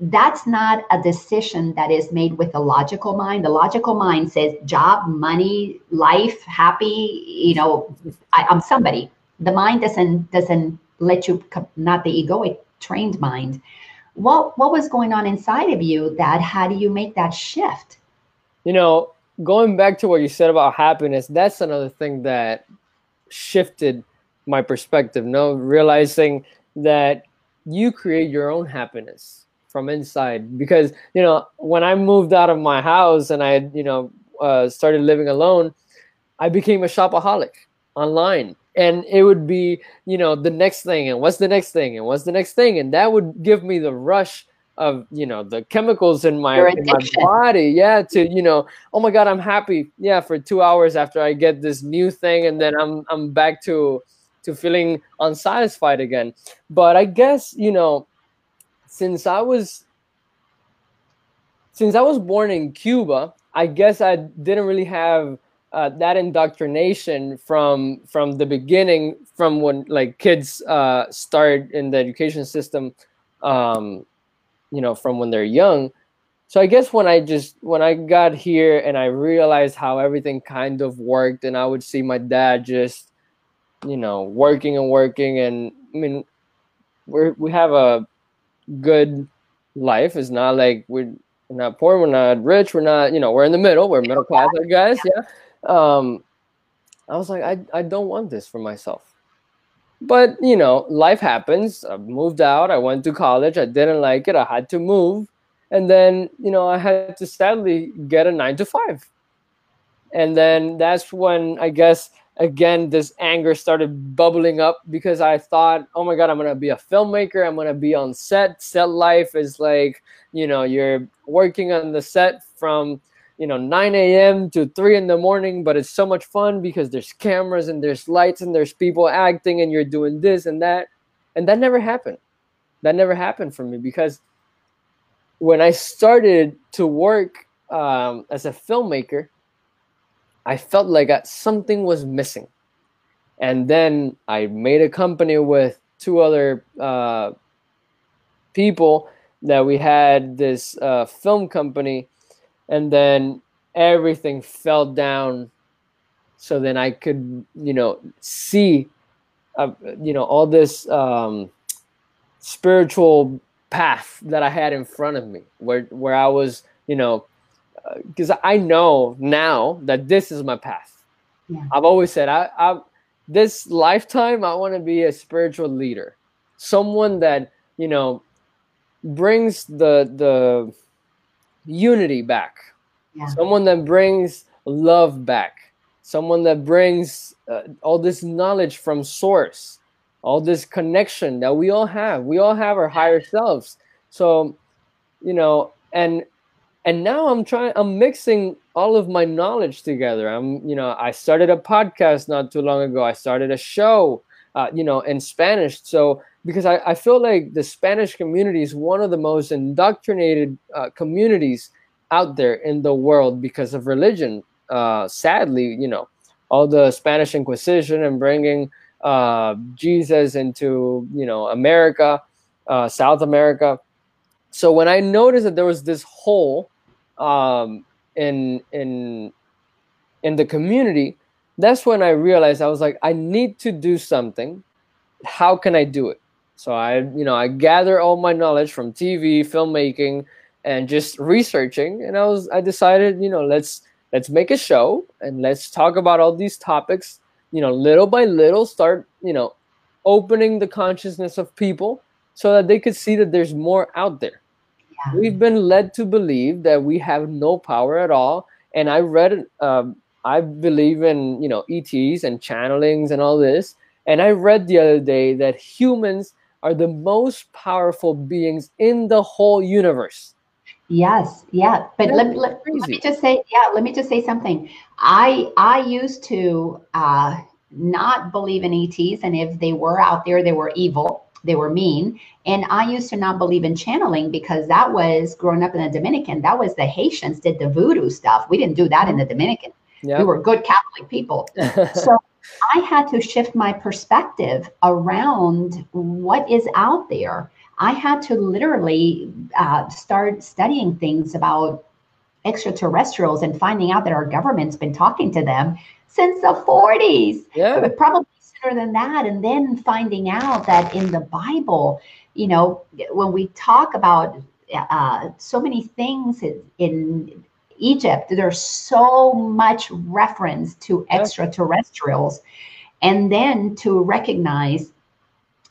that's not a decision that is made with a logical mind. The logical mind says job money life happy you know I, i'm somebody. The mind doesn't doesn't let you not the egoic trained mind. What what was going on inside of you that how do you make that shift? You know going back to what you said about happiness that's another thing that shifted my perspective no? Realizing that you create your own happiness from inside. Because you know when i moved out of my house and i you know uh, started living alone i became a shopaholic online. And it would be you know the next thing and what's the next thing and what's the next thing? And that would give me the rush of you know the chemicals in my, in my body. Yeah to you know oh my god i'm happy. Yeah for two hours after i get this new thing and then i'm i'm back to to feeling unsatisfied again. But i guess you know since i was since i was born in cuba i guess i didn't really have uh, that indoctrination from from the beginning, from when like kids uh, start in the education system, um, you know, from when they're young. So I guess when I just when I got here and I realized how everything kind of worked, and I would see my dad just, you know, working and working, and I mean, we we have a good life. It's not like we're, not poor, we're not rich, we're not, you know, we're in the middle. We're middle class, guys. Yeah um, I was like, I, I don't want this for myself. But, you know, life happens. I moved out. I went to college. I didn't like it. I had to move. And then, you know, I had to sadly get a nine to five. And then that's when I guess, again, this anger started bubbling up because I thought, oh my God, I'm to be a filmmaker. I'm to be on set. Set life is like, you know, you're working on the set from you know 9 a.m to 3 in the morning but it's so much fun because there's cameras and there's lights and there's people acting and you're doing this and that. And that never happened. That never happened for me because when i started to work um, as a filmmaker i felt like something was missing. And then i made a company with two other uh, people that we had this uh, film company and then everything fell down. So then i could you know see uh, you know all this um, spiritual path that i had in front of me where where i was you know because uh, i know now that this is my path. Yeah. i've always said i i this lifetime i want to be a spiritual leader. Someone that you know brings the the unity back. Yeah. Someone that brings love back. Someone that brings uh, all this knowledge from source, all this connection that we all have. We all have our higher selves. So, you know, and and now I'm trying I'm mixing all of my knowledge together. I'm, you know, I started a podcast not too long ago. I started a show uh, you know, in Spanish. So because I, I feel like the Spanish community is one of the most indoctrinated uh, communities out there in the world because of religion. Uh, sadly, you know, all the Spanish Inquisition and bringing uh, Jesus into you know America, uh, South America. So when I noticed that there was this hole um, in in in the community, that's when I realized I was like, I need to do something. How can I do it? So I, you know, I gather all my knowledge from TV, filmmaking, and just researching. And I was, I decided, you know, let's let's make a show and let's talk about all these topics. You know, little by little, start, you know, opening the consciousness of people so that they could see that there's more out there. Yeah. We've been led to believe that we have no power at all. And I read um, I believe in you know ETs and channelings and all this. And I read the other day that humans are the most powerful beings in the whole universe. Yes, yeah. But let, let, let, me just say, yeah, let me just say something. I I used to uh, not believe in ETs, and if they were out there, they were evil, they were mean. And I used to not believe in channeling because that was growing up in the Dominican. That was the Haitians did the voodoo stuff. We didn't do that in the Dominican. Yep. We were good Catholic people. so I had to shift my perspective around what is out there. I had to literally uh, start studying things about extraterrestrials and finding out that our government's been talking to them since the 40s. Yeah. Probably sooner than that. And then finding out that in the Bible, you know, when we talk about uh, so many things in, in Egypt, there's so much reference to extraterrestrials. And then to recognize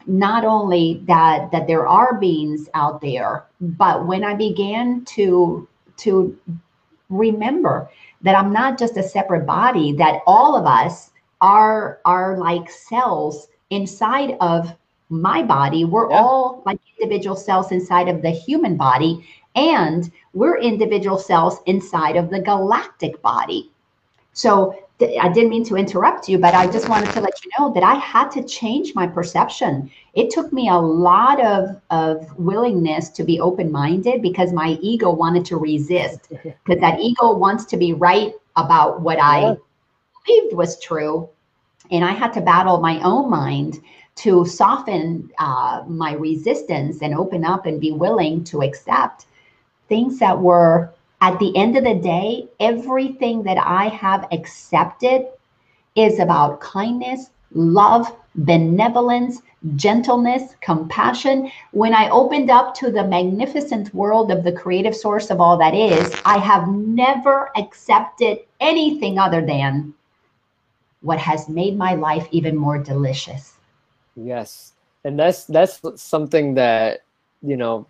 not only that that there are beings out there, but when I began to to remember that I'm not just a separate body, that all of us are are like cells inside of my body. We're yeah. all like individual cells inside of the human body, and we're individual cells inside of the galactic body. So I didn't mean to interrupt you, but I just wanted to let you know that I had to change my perception. It took me a lot of, of willingness to be open minded because my ego wanted to resist, because that ego wants to be right about what I believed was true. And I had to battle my own mind to soften uh, my resistance and open up and be willing to accept things that were at the end of the day, everything that I have accepted is about kindness, love, benevolence, gentleness, compassion. When I opened up to the magnificent world of the creative source of all that is, I have never accepted anything other than what has made my life even more delicious. Yes. And that's that's something that, you know,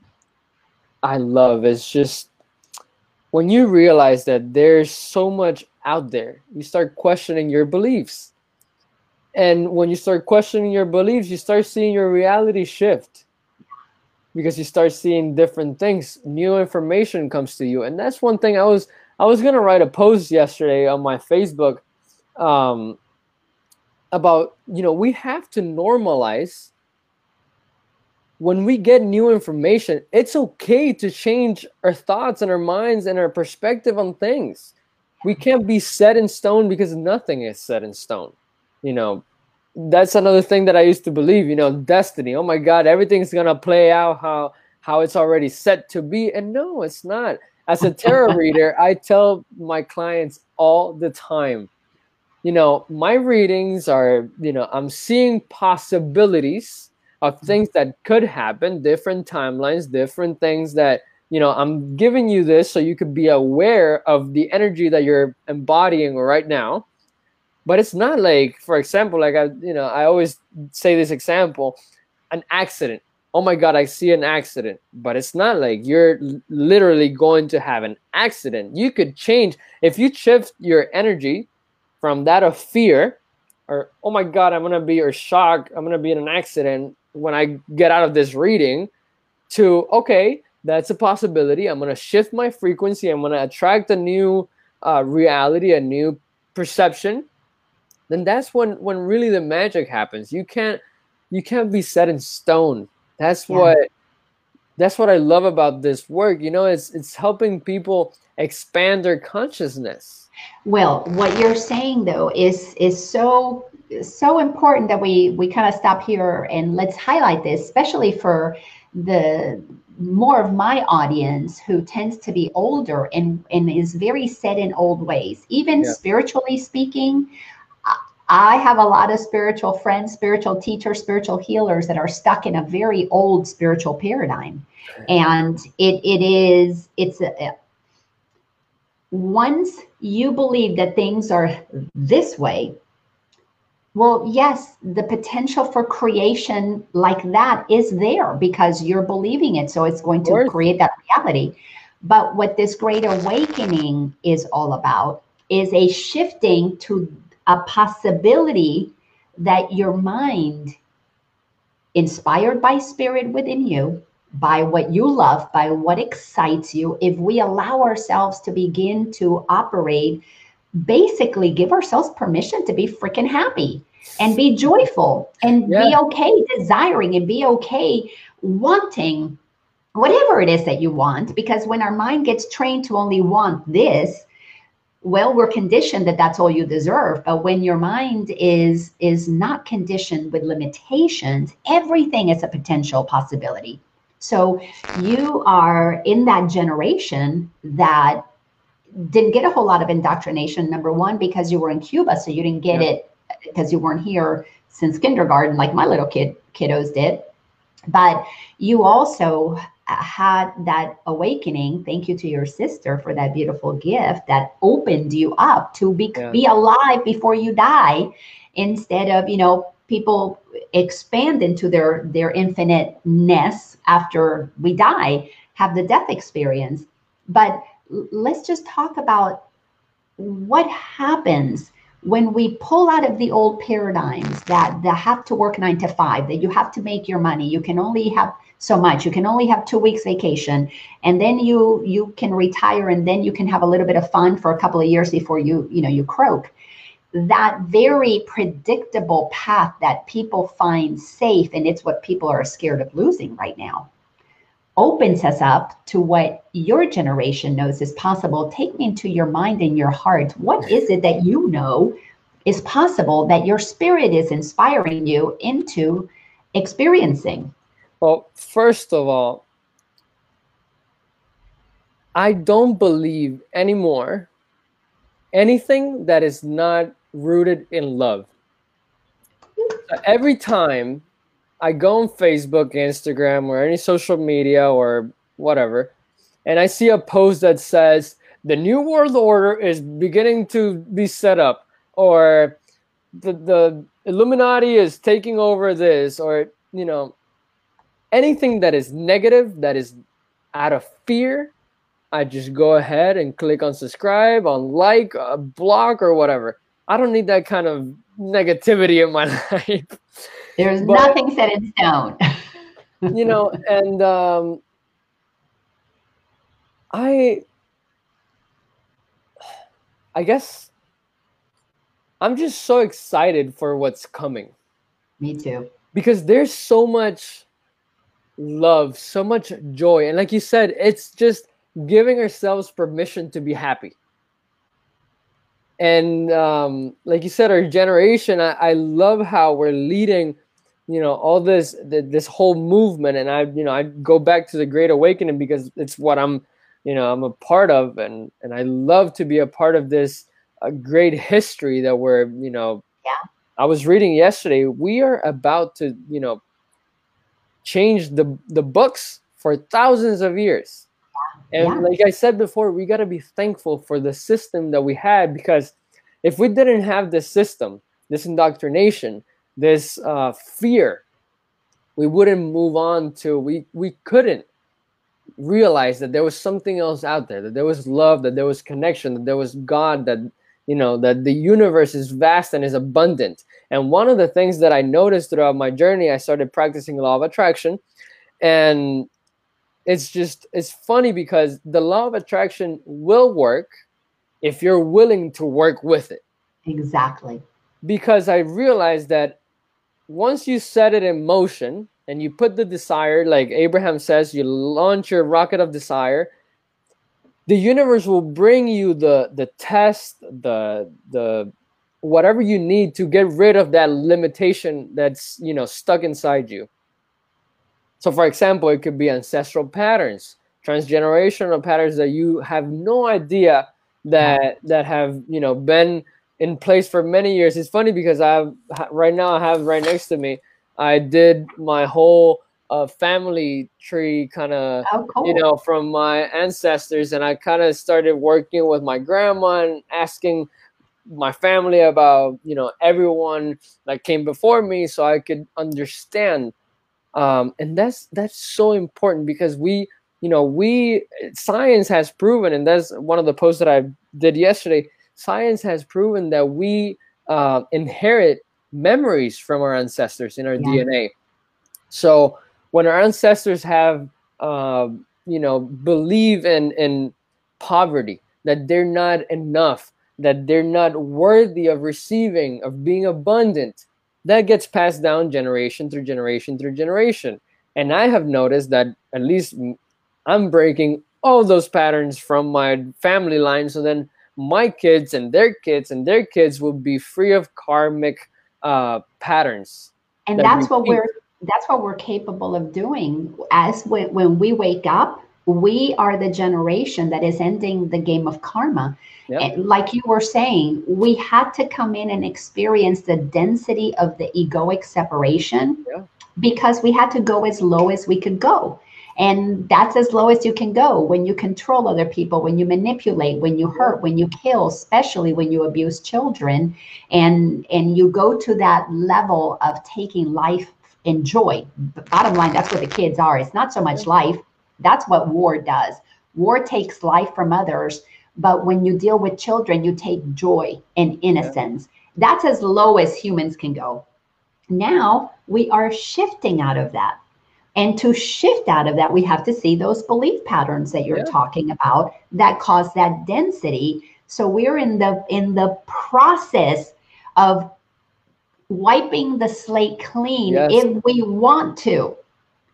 I love is just when you realize that there's so much out there, you start questioning your beliefs. And when you start questioning your beliefs, you start seeing your reality shift because you start seeing different things. New information comes to you. And that's one thing I was I was gonna write a post yesterday on my Facebook um, about you know we have to normalize when we get new information, it's okay to change our thoughts and our minds and our perspective on things. We can't be set in stone because nothing is set in stone. You know, that's another thing that I used to believe, you know, destiny. Oh my God, everything's gonna play out how how it's already set to be. And no, it's not. As a tarot reader, I tell my clients all the time, you know, my readings are, you know, I'm seeing possibilities of mm-hmm. things that could happen, different timelines, different things that you know i'm giving you this so you could be aware of the energy that you're embodying right now. But it's not like for example like i you know i always say this example an accident. Oh my god i see an accident. But it's not like you're literally going to have an accident. You could change if you shift your energy from that of fear or oh my god i'm gonna be or shock i'm gonna be in an accident when I get out of this reading to, okay, that's a possibility. I'm going to shift my frequency. I'm going to attract a new uh, reality, a new perception. Then that's when when really the magic happens. You can't you can't be set in stone. That's yeah. what that's what I love about this work. You know, it's it's helping people expand their consciousness. Well, what you're saying though is is so so important that we we kind of stop here and let's highlight this, especially for the more of my audience who tends to be older and and is very set in old ways, even yeah. spiritually speaking. I have a lot of spiritual friends, spiritual teachers, spiritual healers that are stuck in a very old spiritual paradigm. And it it is it's a, once you believe that things are this way, well, yes, the potential for creation like that is there because you're believing it. So it's going to create that reality. But what this great awakening is all about is a shifting to a possibility that your mind, inspired by spirit within you, by what you love, by what excites you, if we allow ourselves to begin to operate basically give ourselves permission to be freaking happy and be joyful and yeah. be okay desiring and be okay wanting whatever it is that you want. Because when our mind gets trained to only want this well we're conditioned that that's all you deserve. But when your mind is is not conditioned with limitations everything is a potential possibility so you are in that generation that didn't get a whole lot of indoctrination. Number one, because you were in Cuba, so you didn't get yeah. it because you weren't here since kindergarten, like my little kid kiddos did. But you also had that awakening. Thank you to your sister for that beautiful gift that opened you up to be, yeah. be alive before you die instead of, you know, people expand into their their infiniteness after we die, have the death experience. But let's just talk about what happens when we pull out of the old paradigms that that have to work nine to five, that you have to make your money, you can only have so much, you can only have two weeks vacation, and then you you can retire, and then you can have a little bit of fun for a couple of years before you you know you croak. That very predictable path that people find safe, and it's what people are scared of losing right now opens us up to what your generation knows is possible. Take me into your mind and your heart. What is it that you know is possible that your spirit is inspiring you into experiencing? Well, first of all, I don't believe anymore anything that is not rooted in love. Every time I go on Facebook, Instagram, or any social media or whatever, and I see a post that says the new world order is beginning to be set up, or the the Illuminati is taking over this, or you know, anything that is negative, that is out of fear, I just go ahead and click on subscribe, on like, uh, block, or whatever. I don't need that kind of negativity in my life. There's but, nothing set in stone. you know, and um, I, I guess I'm just so excited for what's coming. Me too. Because there's so much love, so much joy. And like you said, it's just giving ourselves permission to be happy. And um, like you said, our generation, I, I love how we're leading you know all this this whole movement. And i you know i go back to the great awakening because it's what i'm you know i'm a part of. And and i love to be a part of this uh, great history that we're you know yeah. I was reading yesterday we are about to you know change the the books for thousands of years and yeah. like i said before we got to be thankful for the system that we had because if we didn't have this system this indoctrination this uh, fear, we wouldn't move on to we we couldn't realize that there was something else out there, that there was love, that there was connection, that there was God, that you know that the universe is vast and is abundant. And one of the things that I noticed throughout my journey, I started practicing law of attraction, and it's just it's funny because the law of attraction will work if you're willing to work with it. Exactly. Because I realized that once you set it in motion and you put the desire, like Abraham says, you launch your rocket of desire, the universe will bring you the the test, the the whatever you need to get rid of that limitation that's you know stuck inside you. So, for example, it could be ancestral patterns, transgenerational patterns that you have no idea that that have you know been in place for many years. It's funny because I have right now I have right next to me. I did my whole uh, family tree kind of oh, cool. you know from my ancestors, and I kind of started working with my grandma and asking my family about you know everyone that came before me, so I could understand. Um, and that's that's so important because we you know we science has proven, and that's one of the posts that I did yesterday science has proven that we uh, inherit memories from our ancestors in our yeah. DNA. So when our ancestors have, uh, you know, believe in in poverty, that they're not enough, that they're not worthy of receiving, of being abundant, that gets passed down generation through generation through generation. And I have noticed that at least I'm breaking all those patterns from my family line. So then my kids and their kids and their kids will be free of karmic uh, patterns. And that that's repeat. what we're that's what we're capable of doing as when, when we wake up we are the generation that is ending the game of karma. Yep. Like you were saying, we had to come in and experience the density of the egoic separation because we had to go as low as we could go. And that's as low as you can go when you control other people, when you manipulate, when you hurt, when you kill, especially when you abuse children. And and you go to that level of taking life in joy. The bottom line, that's what the kids are. It's not so much life. That's what war does. War takes life from others. But when you deal with children, you take joy and innocence. That's as low as humans can go. Now we are shifting out of that. And to shift out of that, we have to see those belief patterns that you're yeah. talking about that cause that density. So we're in the in the process of wiping the slate clean yes. if we want to.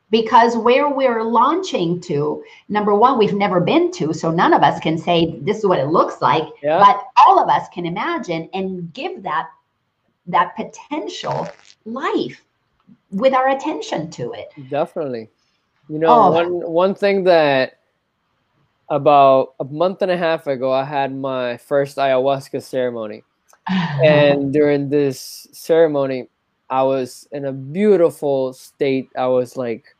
Because where we're launching to, number one, we've never been to, so none of us can say this is what it looks like. Yeah. But all of us can imagine and give that that potential life with our attention to it. Definitely. You know, oh. one one thing that about a month and a half ago I had my first ayahuasca ceremony. and during this ceremony, I was in a beautiful state. I was like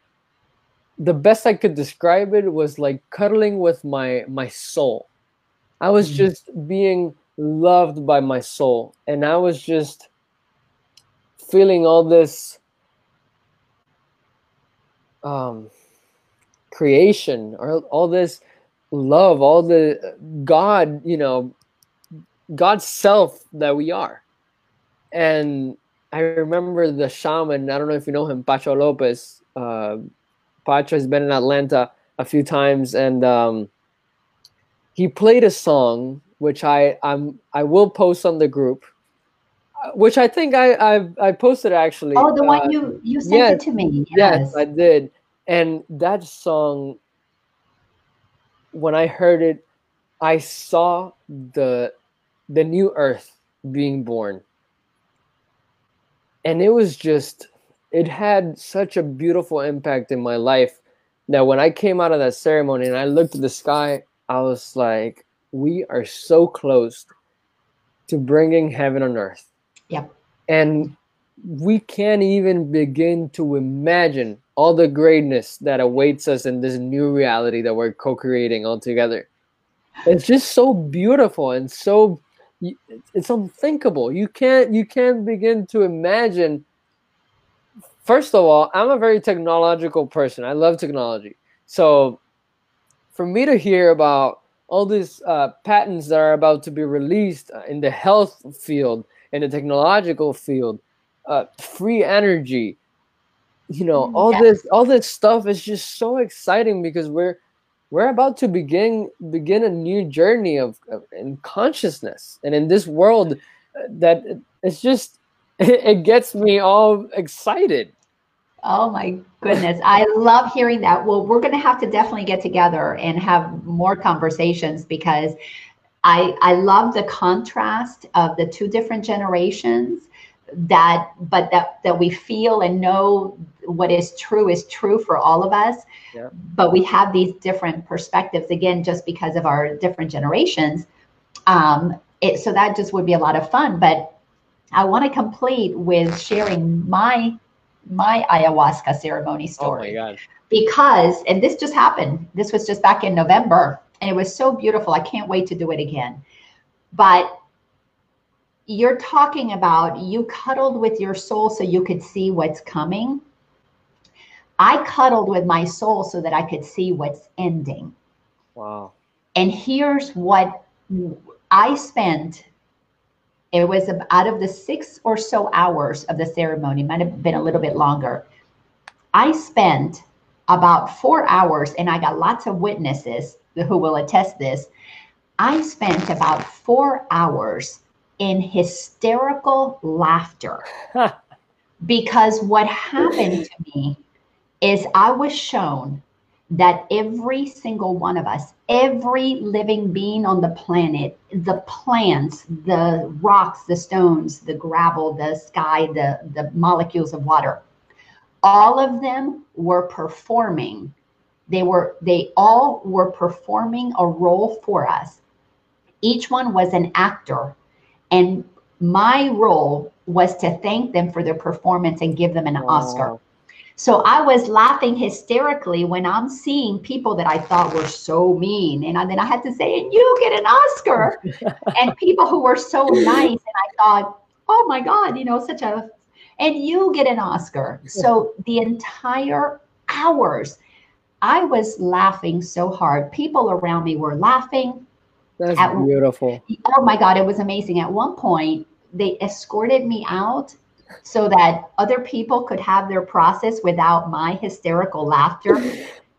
the best I could describe it was like cuddling with my my soul. I was mm. just being loved by my soul and I was just feeling all this um, creation or all this love, all the God, you know, God's self that we are. And I remember the shaman, I don't know if you know him, Pacho Lopez. Uh, Pacho has been in Atlanta a few times and um, he played a song which I I'm I will post on the group which I think I I, I posted actually. Oh, the uh, one you you sent yes, it to me. Yes. yes, I did. And that song, when I heard it, I saw the the new earth being born, and it was just it had such a beautiful impact in my life that when I came out of that ceremony and I looked at the sky, I was like, we are so close to bringing heaven on earth Yep. And we can't even begin to imagine all the greatness that awaits us in this new reality that we're co-creating all together. It's just so beautiful and so it's unthinkable. You can't you can't begin to imagine First of all, I'm a very technological person. I love technology. So for me to hear about all these uh, patents that are about to be released in the health field in the technological field, uh, free energy, you know, mm, all yes. this all this stuff is just so exciting because we're we're about to begin begin a new journey of, of in consciousness and in this world uh, that it's just it, it gets me all excited Oh my goodness. I love hearing that. Well, we're going to have to definitely get together and have more conversations because I, I love the contrast of the two different generations that but that that we feel and know what is true is true for all of us yeah. but we have these different perspectives again just because of our different generations um it, so that just would be a lot of fun but i want to complete with sharing my my ayahuasca ceremony story oh my gosh. because and this just happened this was just back in november and it was so beautiful. I can't wait to do it again. But you're talking about you cuddled with your soul so you could see what's coming. I cuddled with my soul so that I could see what's ending. Wow. And here's what I spent. It was out of the six or so hours of the ceremony, might have been a little bit longer. I spent about four hours and I got lots of witnesses who will attest this. I spent about four hours in hysterical laughter because what happened to me is I was shown that every single one of us, every living being on the planet, the plants, the rocks, the stones, the gravel, the sky, the, the molecules of water, all of them were performing. They were they all were performing a role for us. Each one was an actor. And my role was to thank them for their performance and give them an wow. oscar so I was laughing hysterically when I'm seeing people that I thought were so mean. And then I had to say, and you get an Oscar. and people who were so nice. And I thought, oh my God, you know, such a, and you get an Oscar. So the entire hours, I was laughing so hard. People around me were laughing. That's At, beautiful. Oh my God, it was amazing. At one point, they escorted me out so that other people could have their process without my hysterical laughter.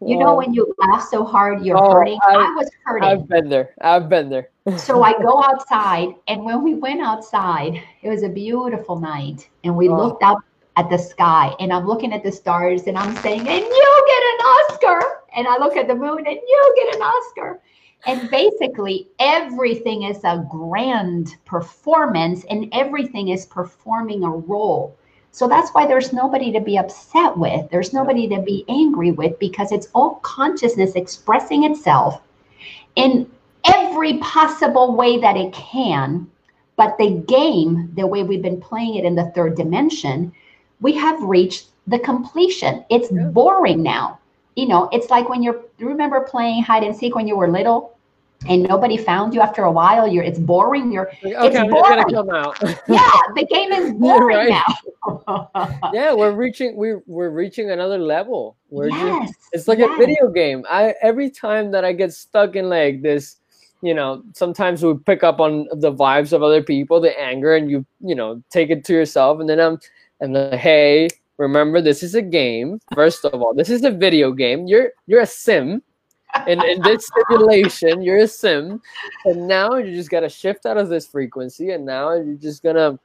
You know, when you laugh so hard, you're oh, hurting. I, I was hurting. I've been there. I've been there. so I go outside, and when we went outside, it was a beautiful night, and we oh. looked up at the sky, and I'm looking at the stars, and I'm saying, "And you get an Oscar!" And I look at the moon, and you get an Oscar. And basically, everything is a grand performance and everything is performing a role. So that's why there's nobody to be upset with. There's nobody to be angry with because it's all consciousness expressing itself in every possible way that it can. But the game, the way we've been playing it in the third dimension, we have reached the completion. It's boring now you know, it's like when you're remember playing hide and seek when you were little and nobody found you after a while. You're it's boring. You're okay, it's I'm boring. gonna come out. yeah, the game is boring now. yeah, we're reaching we're we're reaching another level. We're yes, just, it's like yes. a video game. I every time that I get stuck in like this, you know, sometimes we pick up on the vibes of other people, the anger, and you you know take it to yourself, and then I'm and like, hey, remember this is a game. First of all this is a video game. You're you're a sim. In, in this simulation you're a sim. And now you just got to shift out of this frequency and now you're just gonna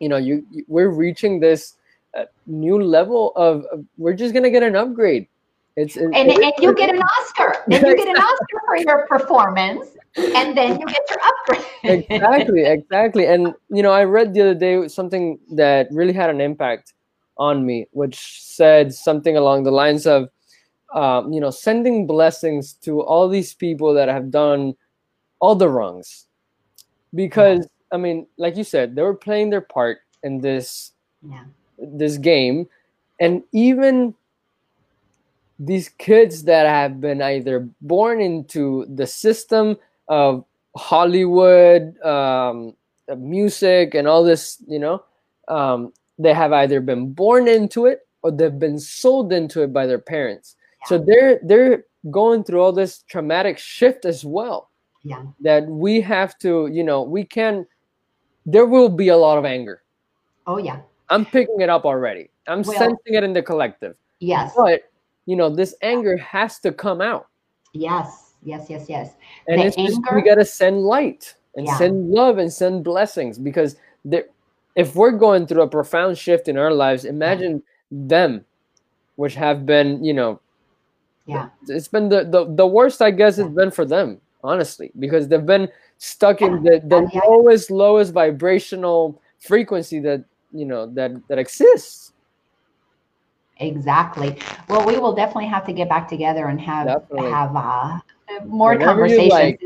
you know you, you we're reaching this uh, new level of, of, we're just gonna get an upgrade. It's, it's and, and you get an oscar. Then you get an oscar for your performance and then you get your upgrade. Exactly exactly. And you know i read the other day something that really had an impact on me, which said something along the lines of, um, you know, sending blessings to all these people that have done all the wrongs. Because, I mean, like you said, they were playing their part in this yeah. this game, and even these kids that have been either born into the system of Hollywood, um, music, and all this, you know, um, they have either been born into it or they've been sold into it by their parents. Yeah. So they're they're going through all this traumatic shift as well. Yeah. That we have to, you know, we can there will be a lot of anger. Oh yeah. I'm picking it up already. I'm well, sensing it in the collective. Yes. But you know, this anger has to come out. Yes, yes, yes, yes. And the it's anger, just, we gotta send light and yeah. send love and send blessings because there if we're going through a profound shift in our lives, imagine them, which have been, you know, yeah, it's been the the, the worst, I guess, yeah. it's been for them, honestly, because they've been stuck in the, the yeah. lowest, lowest vibrational frequency that you know that that exists. Exactly. Well, we will definitely have to get back together and have definitely. have uh, more Whenever conversations. Like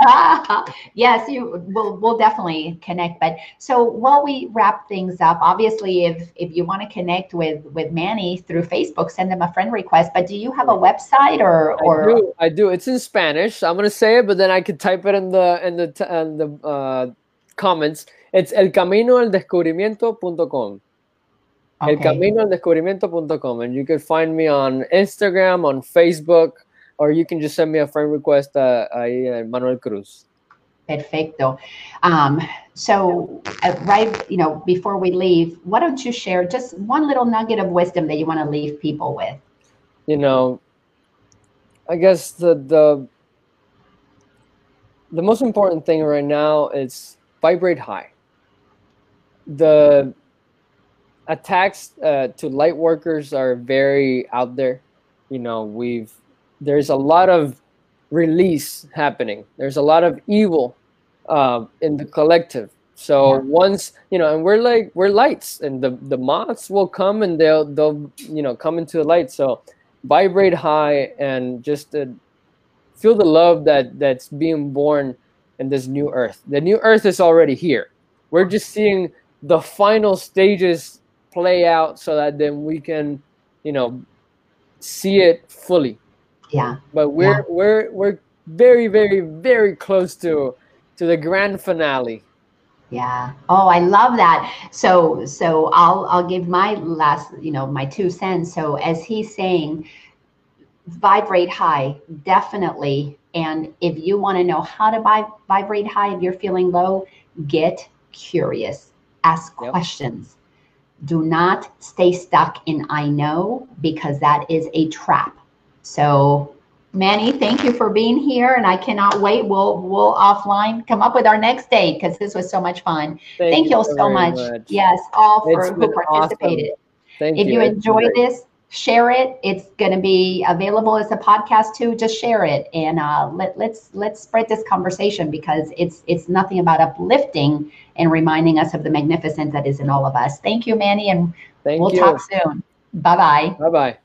yes, you will we'll definitely connect. But so while we wrap things up, obviously if if you want to connect with with Manny through Facebook, send him a friend request. But do you have a website or or I do, I do. It's in Spanish. I'm gonna say it, but then I could type it in the in the in the uh, comments. It's el camino al descubrimiento.com. Okay. El camino al descubrimiento.com and you can find me on Instagram, on Facebook, or you can just send me a friend request uh, uh, Manuel Cruz. Perfecto. Um, so, uh, right, you know, before we leave, why don't you share just one little nugget of wisdom that you want to leave people with? You know, I guess the the the most important thing right now is vibrate high. The attacks uh, to light workers are very out there. You know, we've there's a lot of release happening. There's a lot of evil uh, in the collective. So yeah. once you know, and we're like we're lights, and the the moths will come and they'll they'll you know come into the light. So vibrate high and just uh, feel the love that that's being born in this new earth. The new earth is already here. We're just seeing the final stages play out so that then we can, you know, see it fully. Yeah. But we're Yeah. we're we're very very very close to to the grand finale. Yeah. Oh, I love that. So so I'll I'll give my last, you know, my two cents. So as he's saying, vibrate high, definitely. And if you want to know how to vi- vibrate high if you're feeling low, get curious. Ask Yep. questions. Do not stay stuck in I know because that is a trap. So Manny, thank you for being here, and I cannot wait. We'll we'll offline come up with our next date because this was so much fun. Thank, you all so very much. Yes, all for who been awesome. participated. Thank you. If you It's enjoy this, share it. It's going to be available as a podcast too. Just share it, and uh, let let's let's spread this conversation because it's it's nothing about uplifting and reminding us of the magnificence that is in all of us. Thank you, Manny, and Thank we'll you. talk soon. Bye bye. Bye bye.